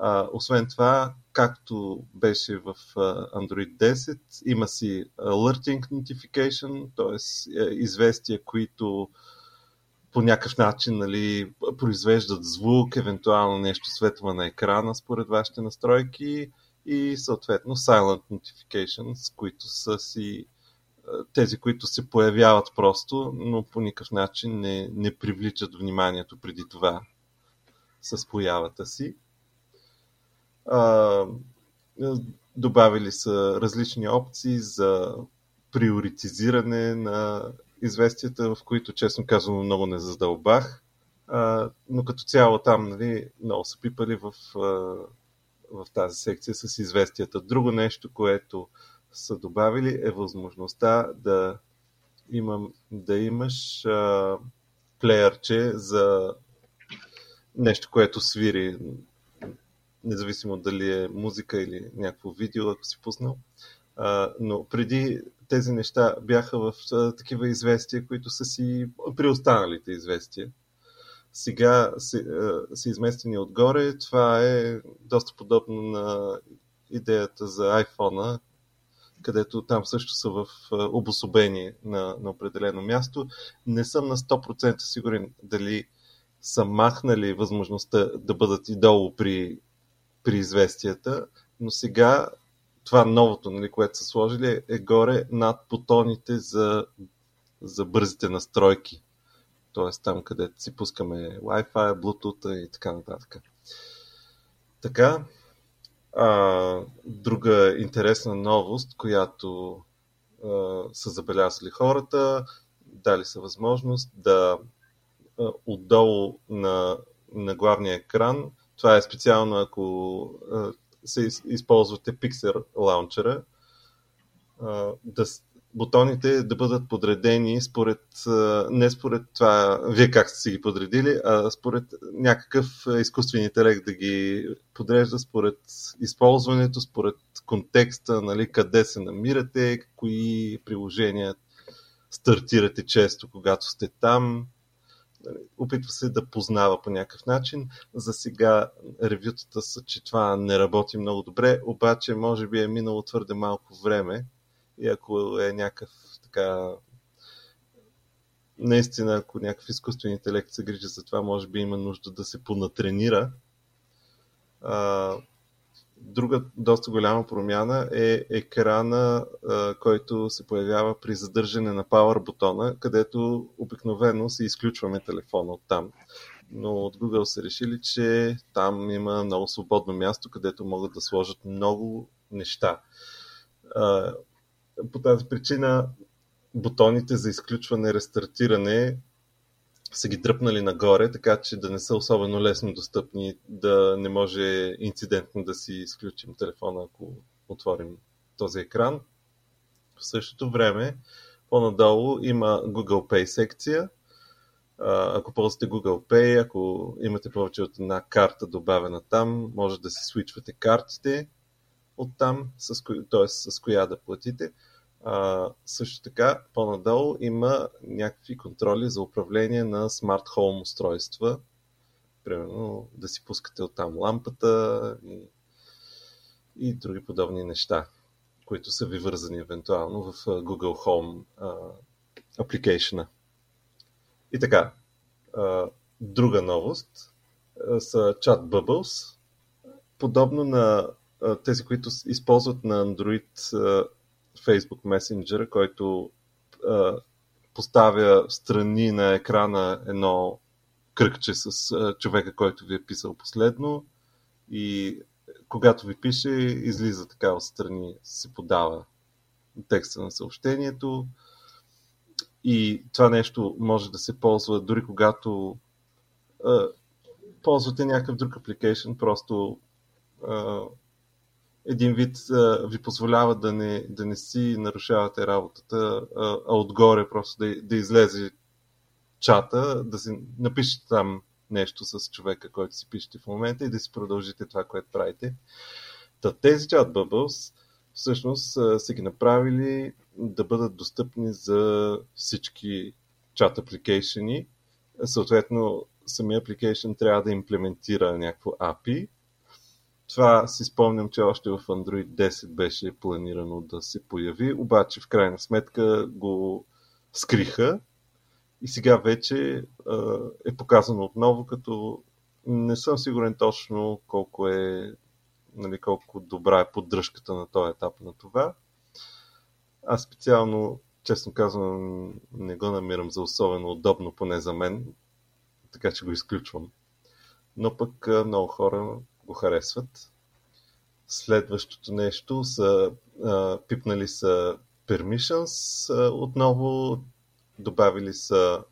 А, освен това, както беше в Android 10, има си Alerting Notification, т.е. известия, които по някакъв начин нали, произвеждат звук, евентуално нещо светва на екрана според вашите настройки и съответно Silent Notifications, които са си тези, които се появяват просто, но по никакъв начин не, не привличат вниманието преди това с появата си. А, добавили са различни опции за приоритизиране на известията, в които, честно казвам, много не задълбах. А, но като цяло там нали, много са пипали в, в тази секция с известията. Друго нещо, което са добавили е възможността да, имам, да имаш а, плеерче за нещо, което свири, независимо дали е музика или някакво видео, ако си пуснал. А, но преди тези неща бяха в а, такива известия, които са си при останалите известия. Сега са, изместени отгоре. Това е доста подобно на идеята за iPhone, където там също са в обособени на, на определено място. Не съм на 100% сигурен дали са махнали възможността да бъдат и долу при, при известията, но сега това новото, нали, което са сложили, е горе над бутоните за, за бързите настройки. Тоест там, където си пускаме Wi-Fi, Bluetooth и така нататък. Така, а, друга интересна новост, която а, са забелязали хората, дали са възможност да а, отдолу на, на главния екран, това е специално ако а, се използвате Pixel Launcher, да, бутоните да бъдат подредени според, не според това вие как сте си ги подредили, а според някакъв изкуствен интелект да ги подрежда според използването, според контекста, нали, къде се намирате, кои приложения стартирате често, когато сте там. Нали, опитва се да познава по някакъв начин. За сега ревютата са, че това не работи много добре, обаче може би е минало твърде малко време и ако е някакъв така наистина, ако някакъв изкуствен интелект се грижи за това, може би има нужда да се понатренира. Друга доста голяма промяна е екрана, който се появява при задържане на Power бутона, където обикновено се изключваме телефона от там. Но от Google са решили, че там има много свободно място, където могат да сложат много неща. По тази причина бутоните за изключване, рестартиране са ги дръпнали нагоре, така че да не са особено лесно достъпни, да не може инцидентно да си изключим телефона, ако отворим този екран. В същото време, по-надолу има Google Pay секция. Ако ползвате Google Pay, ако имате повече от една карта добавена там, може да си свичвате картите от там, т.е. с коя да платите. А, също така, по-надолу има някакви контроли за управление на смарт хоум устройства. Примерно да си пускате оттам лампата и, и други подобни неща, които са ви вързани евентуално в Google Home апликейшена. И така, а, друга новост а, са Chat Bubbles. Подобно на а, тези, които използват на Android Facebook Messenger, който поставя страни на екрана едно кръгче с човека, който ви е писал последно и когато ви пише, излиза така отстрани, се подава текста на съобщението и това нещо може да се ползва дори когато а, ползвате някакъв друг апликейшн, просто а, един вид а, ви позволява да не, да не си нарушавате работата, а, а отгоре просто да, да излезе чата, да си напишете там нещо с човека, който си пишете в момента и да си продължите това, което правите. Та тези чат bubbles всъщност са ги направили да бъдат достъпни за всички чат апликейшени. Съответно, самия апликейшн трябва да имплементира някакво API, това си спомням, че още в Android 10 беше планирано да се появи, обаче в крайна сметка го скриха и сега вече е показано отново, като не съм сигурен точно колко е нали, колко добра е поддръжката на този етап на това. Аз специално, честно казвам, не го намирам за особено удобно, поне за мен, така че го изключвам. Но пък много хора го харесват. Следващото нещо са а, пипнали са permissions а, отново, добавили са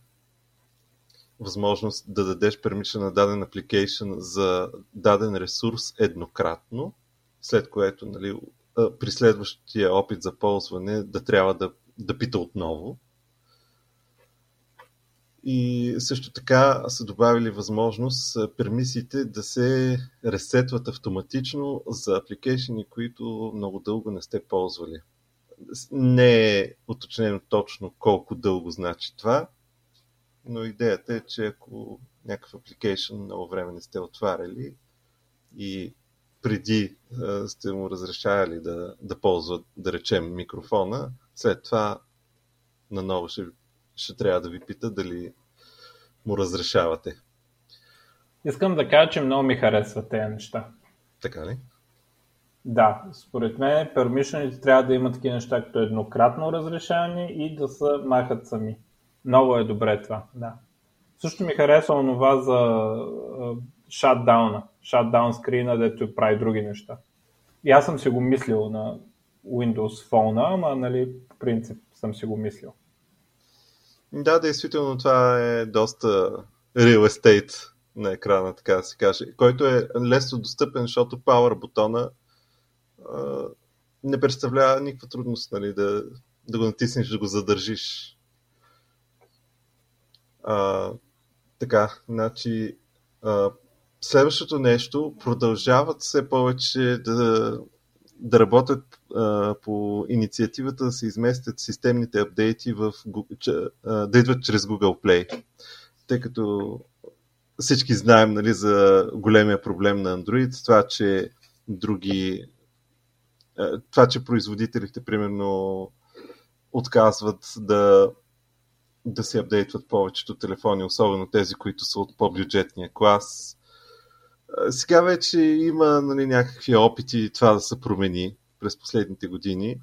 възможност да дадеш permission на даден application за даден ресурс еднократно, след което нали, при следващия опит за ползване да трябва да, да пита отново. И също така са добавили възможност пермисиите да се ресетват автоматично за апликейшени, които много дълго не сте ползвали. Не е уточнено точно колко дълго значи това, но идеята е, че ако някакъв апликейшн много време не сте отваряли и преди сте му разрешавали да, да ползва, да речем, микрофона, след това наново ще ще трябва да ви пита дали му разрешавате. Искам да кажа, че много ми харесват тези неща. Така ли? Да, според мен пермишените трябва да имат такива неща, като еднократно разрешаване и да се махат сами. Много е добре това, да. Също ми харесва онова за шатдауна, шатдаун скрина, дето прави други неща. И аз съм си го мислил на Windows Phone, ама нали, по принцип съм си го мислил. Да, действително това е доста real estate на екрана, така да се каже, който е лесно достъпен, защото Power бутона а, не представлява никаква трудност нали, да, да го натиснеш, да го задържиш. А, така, значи а, следващото нещо продължават все повече да, да работят а, по инициативата да се изместят системните апдейти в, а, да идват чрез Google Play. Тъй като всички знаем нали, за големия проблем на Android, това, че други това, че производителите, примерно, отказват да, да се апдейтват повечето телефони, особено тези, които са от по-бюджетния клас. Сега вече има нали, някакви опити това да се промени през последните години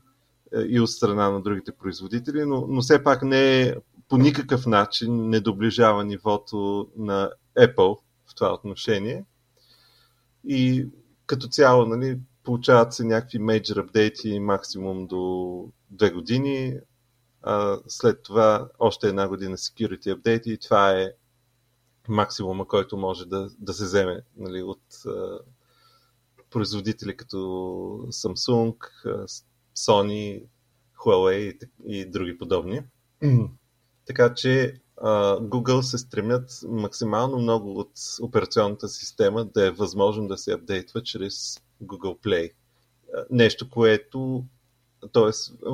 и от страна на другите производители, но, но все пак не е по никакъв начин не доближава нивото на Apple в това отношение. И като цяло, нали, получават се някакви мейджор апдейти максимум до две години, а след това още една година security апдейти и това е максимума, който може да, да се вземе нали, от а, производители като Samsung, Sony, Huawei и, и други подобни. Така че Google се стремят максимално много от операционната система да е възможно да се апдейтва чрез Google Play. Нещо, което т.е.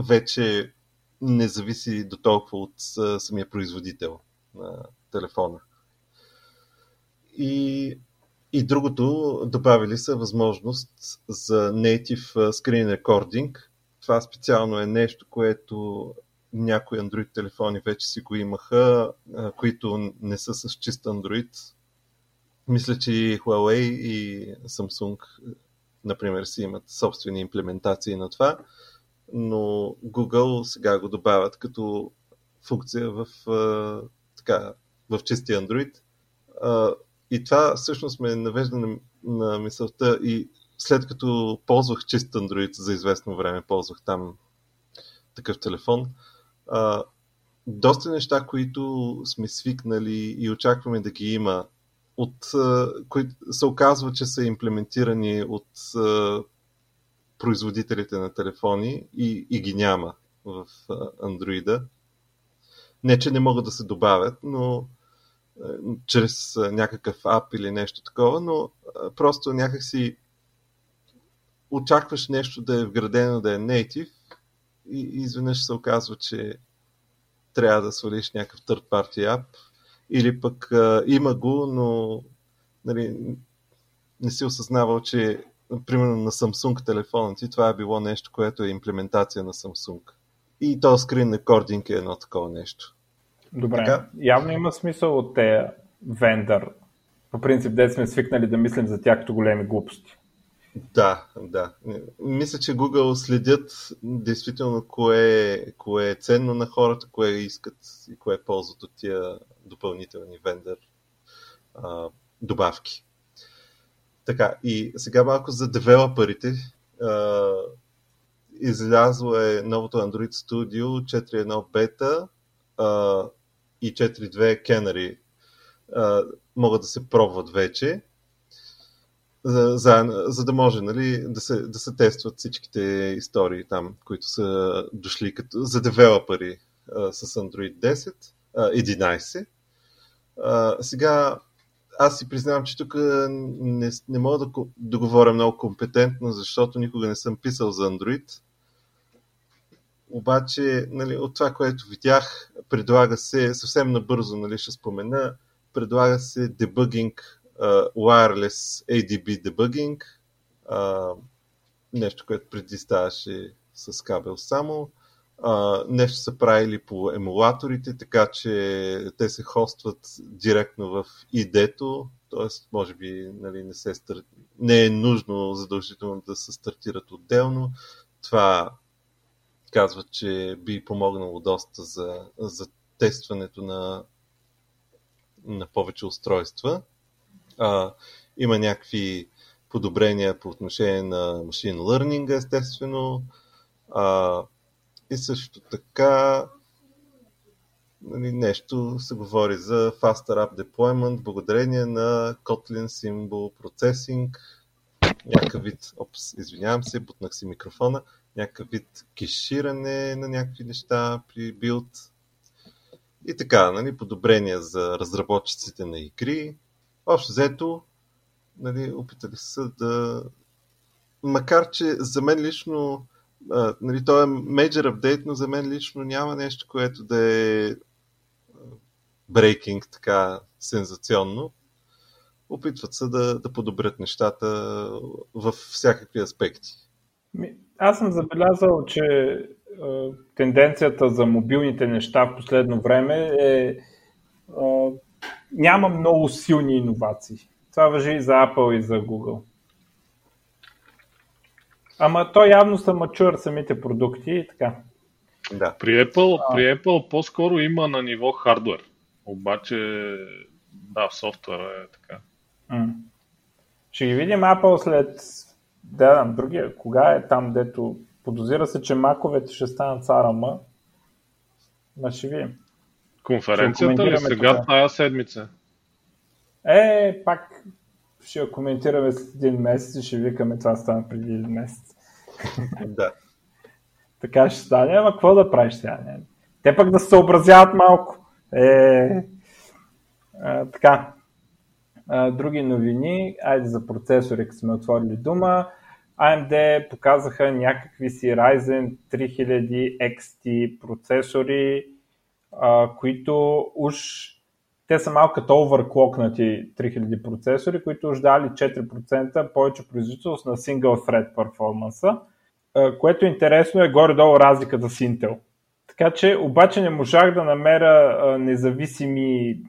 вече не зависи до толкова от самия производител на телефона. И, и другото, добавили са възможност за native screen recording. Това специално е нещо, което някои Android телефони вече си го имаха, които не са с чист Android. Мисля, че и Huawei и Samsung, например, си имат собствени имплементации на това, но Google сега го добавят като функция в, така, в чисти Android. И това всъщност ме навежда на, на мисълта и след като ползвах чист Android за известно време, ползвах там такъв телефон, а, доста неща, които сме свикнали и очакваме да ги има, от, а, които се оказва, че са имплементирани от а, производителите на телефони и, и ги няма в Android. Не, че не могат да се добавят, но чрез някакъв ап или нещо такова, но просто някакси очакваш нещо да е вградено, да е native и изведнъж се оказва, че трябва да свалиш някакъв third party app или пък а, има го, но нали, не си осъзнавал, че примерно на Samsung телефона ти това е било нещо, което е имплементация на Samsung. И то скрин рекординг е едно такова нещо. Добре, така? явно има смисъл от те вендър. По принцип, де сме свикнали да мислим за тях като големи глупости. Да, да. Мисля, че Google следят действително кое, кое е ценно на хората, кое искат и кое ползват от тия допълнителни вендър а, добавки. Така, и сега малко за девелоперите. излязло е новото Android Studio 4.1 бета а, и 4.2 Canary. Могат да се пробват вече за, за, за да може нали, да, се, да се тестват всичките истории там, които са дошли като, за девелопери а, с Android 10, а, 11. А, сега аз си признавам, че тук не, не мога да, да говоря много компетентно, защото никога не съм писал за Android. Обаче, нали, от това, което видях, предлага се, съвсем набързо нали, ще спомена, предлага се дебъгинг uh, wireless ADB debugging, uh, нещо, което преди ставаше с кабел само. Uh, нещо са правили по емулаторите, така че те се хостват директно в ID-то, т.е. може би нали, не, се стар... не е нужно задължително да се стартират отделно. Това казват, че би помогнало доста за, за тестването на, на повече устройства а, има някакви подобрения по отношение на машин learning, естествено. А, и също така нали, нещо се говори за Faster App Deployment благодарение на Kotlin Symbol Processing. Някакъв вид, опс, извинявам се, бутнах си микрофона, някакъв вид кеширане на някакви неща при билд и така, нали, подобрения за разработчиците на игри. Общо взето, нали, опитали се да... Макар, че за мен лично а, нали, то е major update, но за мен лично няма нещо, което да е брейкинг така сензационно. Опитват се да, да подобрят нещата в всякакви аспекти. Аз съм забелязал, че тенденцията за мобилните неща в последно време е, няма много силни иновации. Това въжи и за Apple и за Google. Ама то явно са мачуър самите продукти и така. Да. При Apple, а... при Apple по-скоро има на ниво хардвер. Обаче, да, в софтуера е така. М. Ще ги видим Apple след да, другия. Кога е там, дето подозира се, че маковете ще станат царама. Ма ще видим. Конференцията ли сега това. тая седмица? Е, пак ще я коментираме след един месец и ще викаме това стана преди един месец. Да. <laughs> така ще стане, ама какво да правиш сега? Не? Те пък да се съобразяват малко. Е, а, така. Други новини. Айде за процесори, като сме отворили дума. AMD показаха някакви си Ryzen 3000 XT процесори, а, които уж те са малко като overclockнати 3000 процесори, които уж дали 4% повече производителност на single thread перформанса, което интересно е горе-долу разликата с Intel. Така че обаче не можах да намеря независими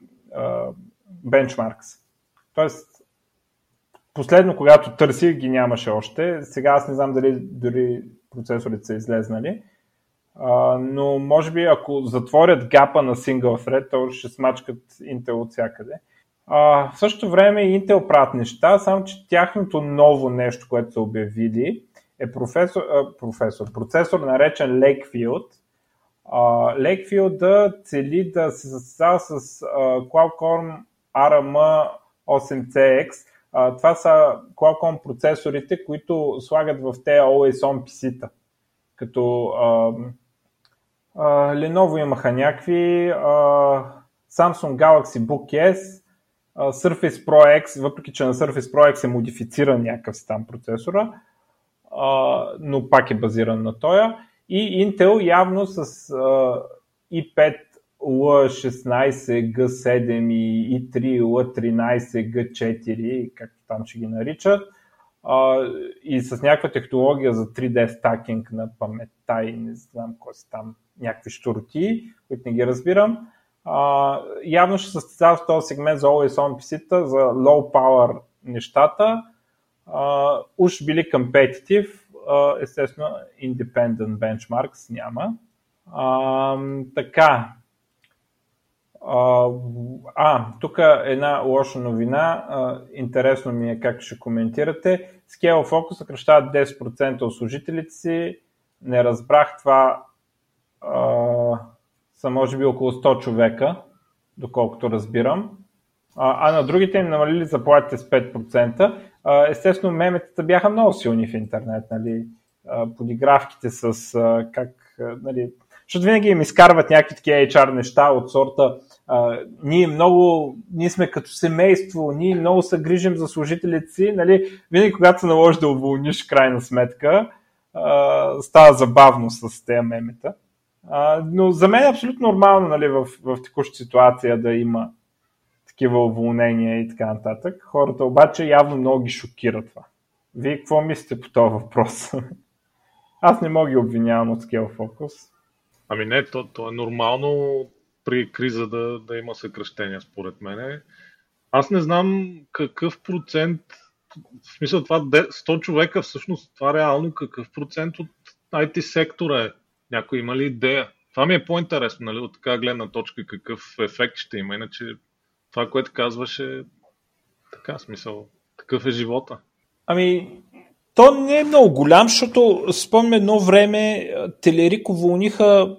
бенчмаркс. Тоест, последно, когато търсих, ги нямаше още. Сега аз не знам дали дори процесорите са излезнали. А, но може би ако затворят гапа на single thread, то ще смачкат Intel от всякъде. А, в същото време Intel правят неща, само че тяхното ново нещо, което са обявили, е професор, а, професор процесор наречен Lakefield. А, Lakefield цели да се състава с а, Qualcomm ARM 8CX. А, това са Qualcomm процесорите, които слагат в те Always On PC-та. Като а, а, Lenovo имаха някакви, а, Samsung Galaxy Book S, а, Surface Pro X, въпреки че на Surface Pro X е модифициран някакъв си там процесора, а, но пак е базиран на тоя. И Intel явно с а, i5 L16, G7 и i3, L13, G4, както там ще ги наричат, и с някаква технология за 3D стакинг на паметта и не знам кой са там някакви штурти, които не ги разбирам. Явно ще състезава в този сегмент за Always On PC-та, за low power нещата. А, уж били competitive, естествено independent benchmarks няма. А, така, а, тук една лоша новина. Интересно ми е как ще коментирате. Scale Focus съкръщават 10% от служителите си. Не разбрах това. А, са може би около 100 човека, доколкото разбирам. А, а на другите им намалили заплатите с 5%. А, естествено, меметата бяха много силни в интернет. Нали? А, подигравките с а, как нали, защото винаги им изкарват някакви такива HR неща от сорта а, ние много, ние сме като семейство, ние много се грижим за служителите си, нали, винаги когато се наложи да уволниш крайна сметка, а, става забавно с тези мемета. А, но за мен е абсолютно нормално нали, в, в текуща ситуация да има такива уволнения и така нататък. Хората обаче явно много ги шокира това. Вие какво мислите по този въпрос? <laughs> Аз не мога ги обвинявам от Scale Focus. Ами не, то, то е нормално при криза да, да има съкръщения, според мен. Аз не знам какъв процент, в смисъл това 100 човека, всъщност това реално какъв процент от IT сектора е. Някой има ли идея? Това ми е по-интересно, нали, от така гледна точка, какъв ефект ще има. Иначе това, което казваше, така смисъл, такъв е живота. Ами, то не е много голям, защото спомня едно време Телерик уволниха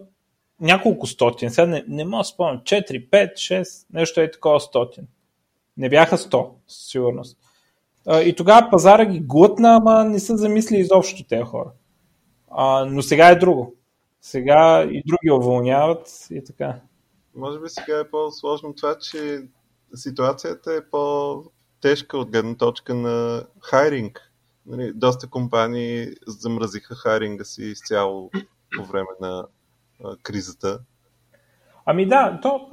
няколко стотин. Сега не, не мога да спомням. 4, 5, 6, нещо е такова стотин. Не бяха 100, със сигурност. И тогава пазара ги глътна, ама не са замисли изобщо тези хора. А, но сега е друго. Сега и други уволняват и така. Може би сега е по-сложно това, че ситуацията е по-тежка от гледна точка на хайринг. Нали, доста компании замразиха хайринга си изцяло по време на кризата. Ами да, то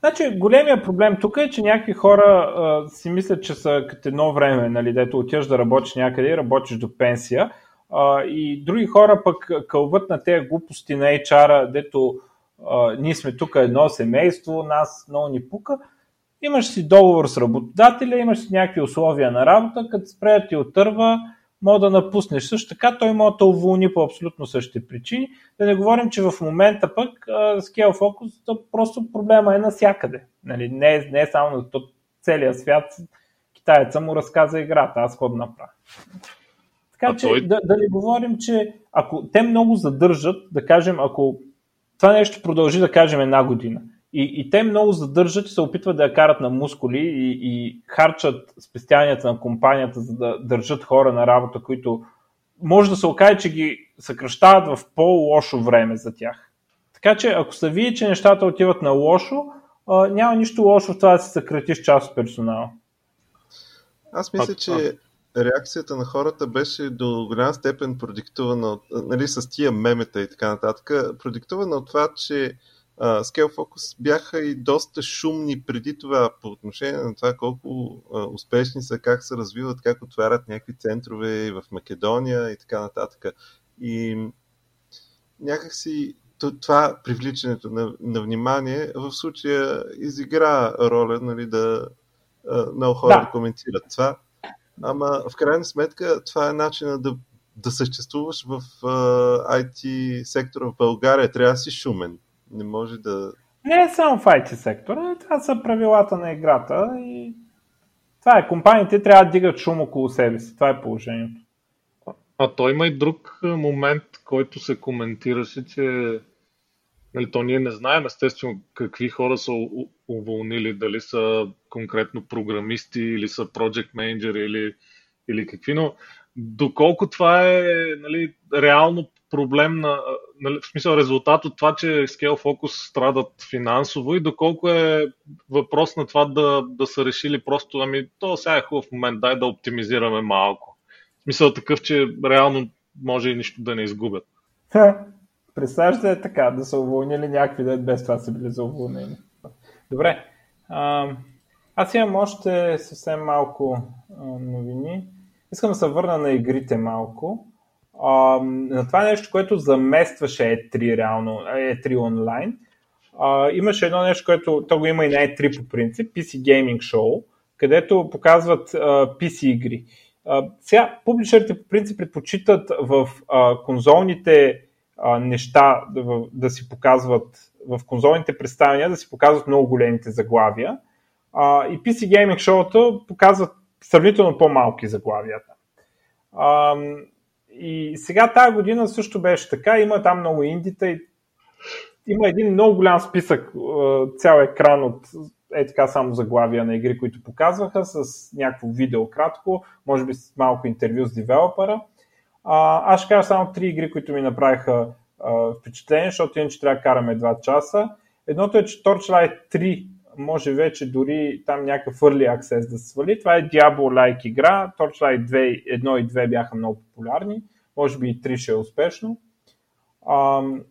Значи, големия проблем тук е, че някакви хора а, си мислят, че са като едно време, нали, дето отиваш да работиш някъде и работиш до пенсия. А, и други хора пък кълват на тези глупости на HR, дето а, ние сме тук едно семейство, нас много ни пука. Имаш си договор с работодателя, имаш си някакви условия на работа, като спре ти отърва, може да напуснеш. Също така той може да уволни по абсолютно същите причини. Да не говорим, че в момента пък Scale Focus просто проблема е навсякъде. Нали, не, е, не е само на целия свят. Китаеца му разказа играта, аз ход направя. Така а че той... да, да не говорим, че ако те много задържат, да кажем, ако това нещо продължи да кажем една година, и, и те много задържат и се опитват да я карат на мускули и, и харчат спестяванията на компанията, за да държат хора на работа, които може да се окаже, че ги съкръщават в по-лошо време за тях. Така че ако се види, че нещата отиват на лошо, а, няма нищо лошо в това да се съкратиш част от персонала. Аз мисля, че реакцията на хората беше до голяма степен продиктувана нали, с тия мемета и така нататък, продиктувана от това, че Uh, Scale Focus бяха и доста шумни преди това по отношение на това колко uh, успешни са, как се развиват, как отварят някакви центрове в Македония и така нататък. И някакси това привличането на, на внимание в случая изигра роля нали, да uh, много хора да. да коментират това. Ама в крайна сметка това е начина да, да съществуваш в IT сектора в България. Трябва да си шумен не може да... Не е само в IT сектора, това са правилата на играта и това е. Компаниите трябва да дигат шум около себе си. Това е положението. А то има и друг момент, който се коментираше, че нали, то ние не знаем естествено какви хора са уволнили, дали са конкретно програмисти или са project менеджери или, или какви, но доколко това е нали, реално проблем на, нали, в смисъл резултат от това, че Scale Focus страдат финансово и доколко е въпрос на това да, да са решили просто, ами то сега е хубав момент, дай да оптимизираме малко. В смисъл такъв, че реално може и нищо да не изгубят. Представяш да е така, да са уволнили някакви, да без това са били за уволнени. Добре. А, аз имам още съвсем малко новини. Искам да се върна на игрите малко а, на това нещо, което заместваше E3 реално, E3 онлайн. А, имаше едно нещо, което то го има и на E3 по принцип, PC Gaming Show, където показват а, PC игри. А, сега, публишерите по принцип предпочитат в а, конзолните а, неща да, да си показват, в конзолните представяния да си показват много големите заглавия. А, и PC Gaming Show показват сравнително по-малки заглавията. А, и сега тази година също беше така. Има там много индита и има един много голям списък, цял екран от е така само заглавия на игри, които показваха с някакво видео кратко, може би с малко интервю с девелопера. А, аз ще кажа само три игри, които ми направиха а, впечатление, защото иначе трябва да караме 2 часа. Едното е, че Torchlight 3 може вече дори там някакъв early access да се свали. Това е Diablo-like игра. Torchlight 2, 1 и 2 бяха много популярни. Може би и 3 ще е успешно. Um,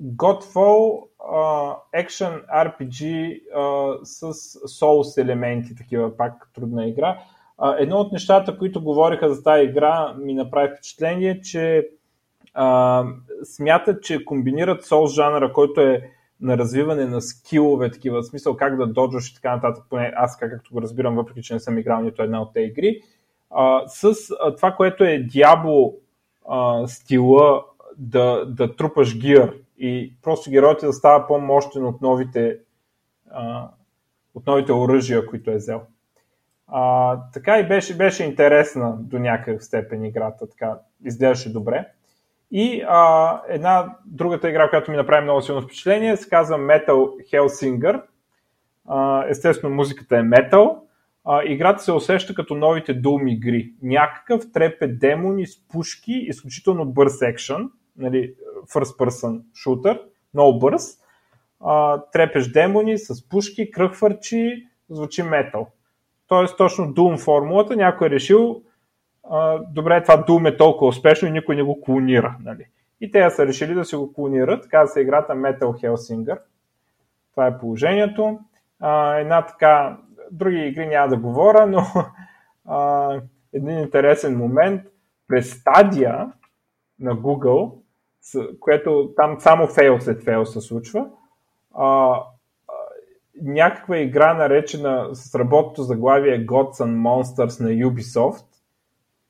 Godfall uh, Action RPG uh, с Souls елементи, такива пак трудна игра. Uh, едно от нещата, които говориха за тази игра, ми направи впечатление, че uh, смятат, че комбинират Souls жанра, който е на развиване на скилове, такива, в смисъл как да доджваш и така нататък, поне аз както го разбирам, въпреки че не съм играл нито една от тези игри, а, с а, това, което е а, стила да, да трупаш гир и просто героят да става по-мощен от новите, а, от новите оръжия, които е взел. А, така и беше, беше интересна до някакъв степен играта, така изглеждаше добре. И а, една другата игра, която ми направи много силно впечатление, се казва Metal Hellsinger. А, естествено, музиката е метал. а, играта се усеща като новите Doom игри. Някакъв трепе демони с пушки, изключително бърз екшен, нали, first person shooter, много бърз. А, трепеш демони с пушки, кръхвърчи, звучи метал. Тоест точно Doom формулата, някой е решил добре, това Doom е толкова успешно и никой не го клонира. Нали? И те са решили да си го клонират. Така да се играта Metal Hellsinger. Това е положението. А, една така, други игри няма да говоря, но а, един интересен момент. През стадия на Google, което там само фейл след фейл се случва, а, някаква игра наречена с работното заглавие Gods and Monsters на Ubisoft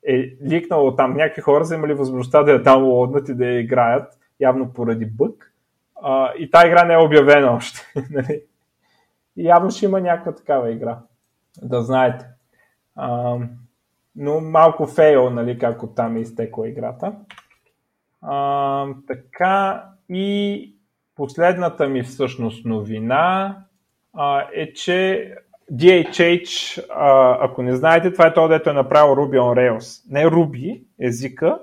е ликнало там. Някакви хора са имали възможността да я даунлоднат и да я играят, явно поради бък. А, и тази игра не е обявена още. <laughs> Нали? и явно ще има някаква такава игра. Да знаете. А, но малко фейл, нали, как там е изтекла играта. А, така и последната ми всъщност новина а, е, че DHH, ако не знаете, това е то, дето е направил Ruby on Rails. Не Ruby, езика,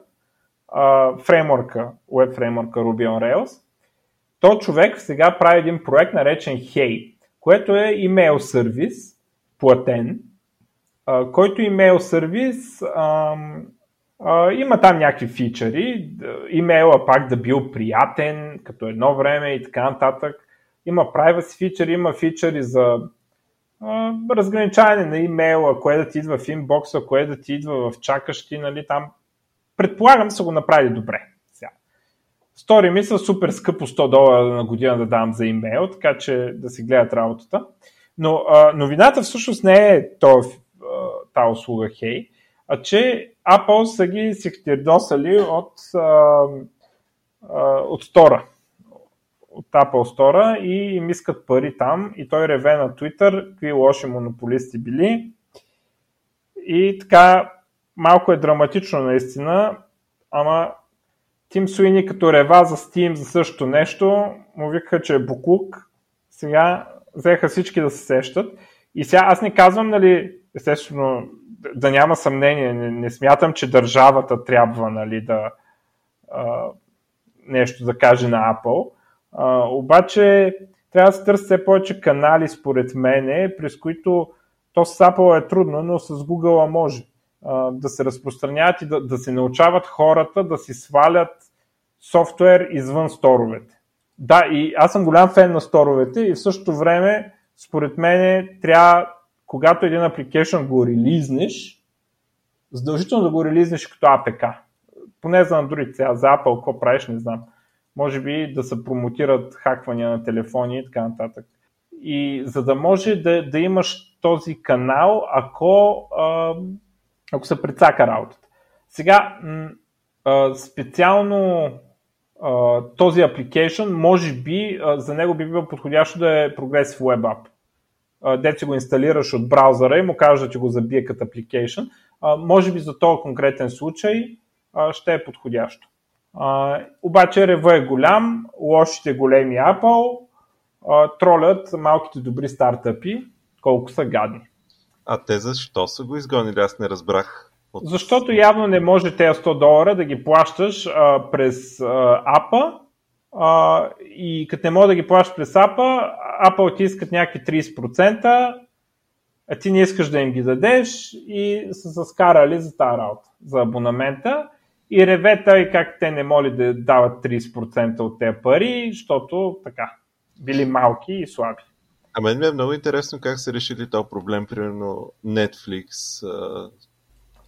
а, фреймворка, web фреймворка Ruby on Rails. То човек сега прави един проект наречен Hey, което е имейл сервис, платен, който имейл сервис има там някакви фичъри, имейла пак да бил приятен, като едно време и така нататък. Има privacy фичъри, има фичъри за разграничаване на имейла, кое да ти идва в инбокса, кое да ти идва в чакащи, нали, там. Предполагам са го направили добре. Сега. Стори ми са супер скъпо 100 долара на година да дам за имейл, така че да си гледат работата. Но а, новината всъщност не е тази услуга Hey, а че Apple са ги сектирдосали от, а, а, от стора от Apple Store и им искат пари там и той реве на Twitter, какви лоши монополисти били. И така, малко е драматично наистина, ама Тим Суини като рева за Steam за същото нещо, му викаха, че е буклук. Сега взеха всички да се сещат. И сега аз не казвам, нали, естествено, да няма съмнение, не, не смятам, че държавата трябва нали, да а, нещо да каже на Apple, а, обаче трябва да се търси все повече канали, според мене, през които то с Apple е трудно, но с Google може а, да се разпространяват и да, да се научават хората да си свалят софтуер извън сторовете. Да, и аз съм голям фен на сторовете и в същото време, според мен, трябва, когато един application го релизнеш, задължително да го релизнеш като APK. Поне за Android, сега за Apple, какво правиш, не знам може би да се промотират хаквания на телефони и така нататък. И за да може да, да имаш този канал, ако, ако се прецака работата. Сега, специално този application, може би за него би било подходящо да е Progressive Web App. Дете си го инсталираш от браузъра и му кажа да ти го забие като application. Може би за този конкретен случай ще е подходящо. А, обаче рева е голям, лошите големи Apple а, тролят малките добри стартъпи, колко са гадни. А те защо са го изгонили? Аз не разбрах. От... Защото явно не може тези 100 долара да ги плащаш а, през а, апа а, и като не може да ги плащаш през апа, Apple ти искат някакви 30%, а ти не искаш да им ги дадеш и са се скарали за тази работа, за абонамента и ревета и как те не моли да дават 30% от тези пари, защото така, били малки и слаби. А мен ми е много интересно как са решили този проблем, примерно Netflix.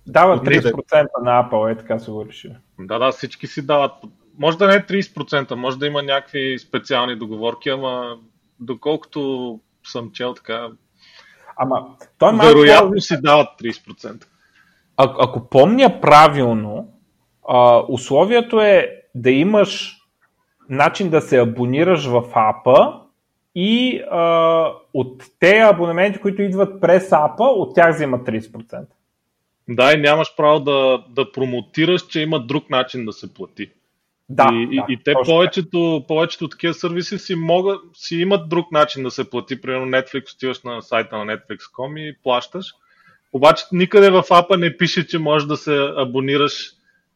Дават 30% на Apple, е така са го решили. Да, да, всички си дават. Може да не е 30%, може да има някакви специални договорки, ама доколкото съм чел така, Ама, той вероятно си дават 30%. А, ако помня правилно, а, условието е да имаш начин да се абонираш в апа и а, от те абонементи, които идват през апа, от тях взимат 30%. Да, и нямаш право да, да промотираш, че има друг начин да се плати. Да, и, да, и, и те повечето, повечето такива сервиси си, могат, си имат друг начин да се плати. Примерно Netflix, отиваш на сайта на Netflix.com и плащаш. Обаче никъде в апа не пише, че можеш да се абонираш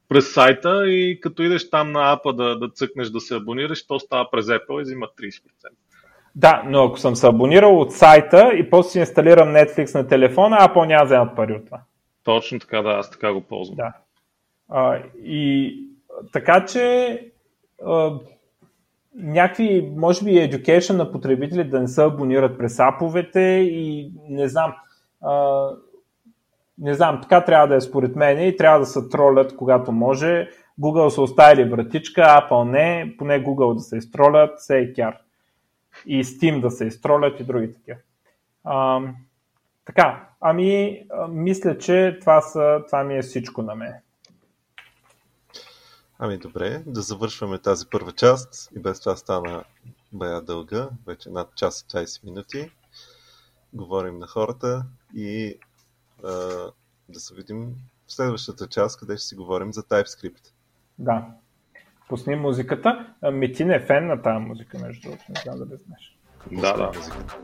през сайта и като идеш там на апа да, да цъкнеш да се абонираш, то става през Apple и взима 30%. Да, но ако съм се абонирал от сайта и после си инсталирам Netflix на телефона, Apple няма да вземат пари от това. Точно така, да, аз така го ползвам. Да. А, и така че а, някакви, може би, education на потребители да не се абонират през аповете и не знам. А, не знам, така трябва да е според мен и трябва да се тролят, когато може. Google са оставили вратичка, Apple не, поне Google да се изтролят, се кяр. И Steam да се изтролят и други такива. Така, ами, мисля, че това, са, това ми е всичко на мен. Ами добре, да завършваме тази първа част и без това стана бая дълга, вече над час и 20 минути. Говорим на хората и а, да се видим в следващата част, къде ще си говорим за TypeScript. Да. Пусни музиката. Метин е фен на тази музика, между другото. Не знам дали знаеш. Да, да. Музиката.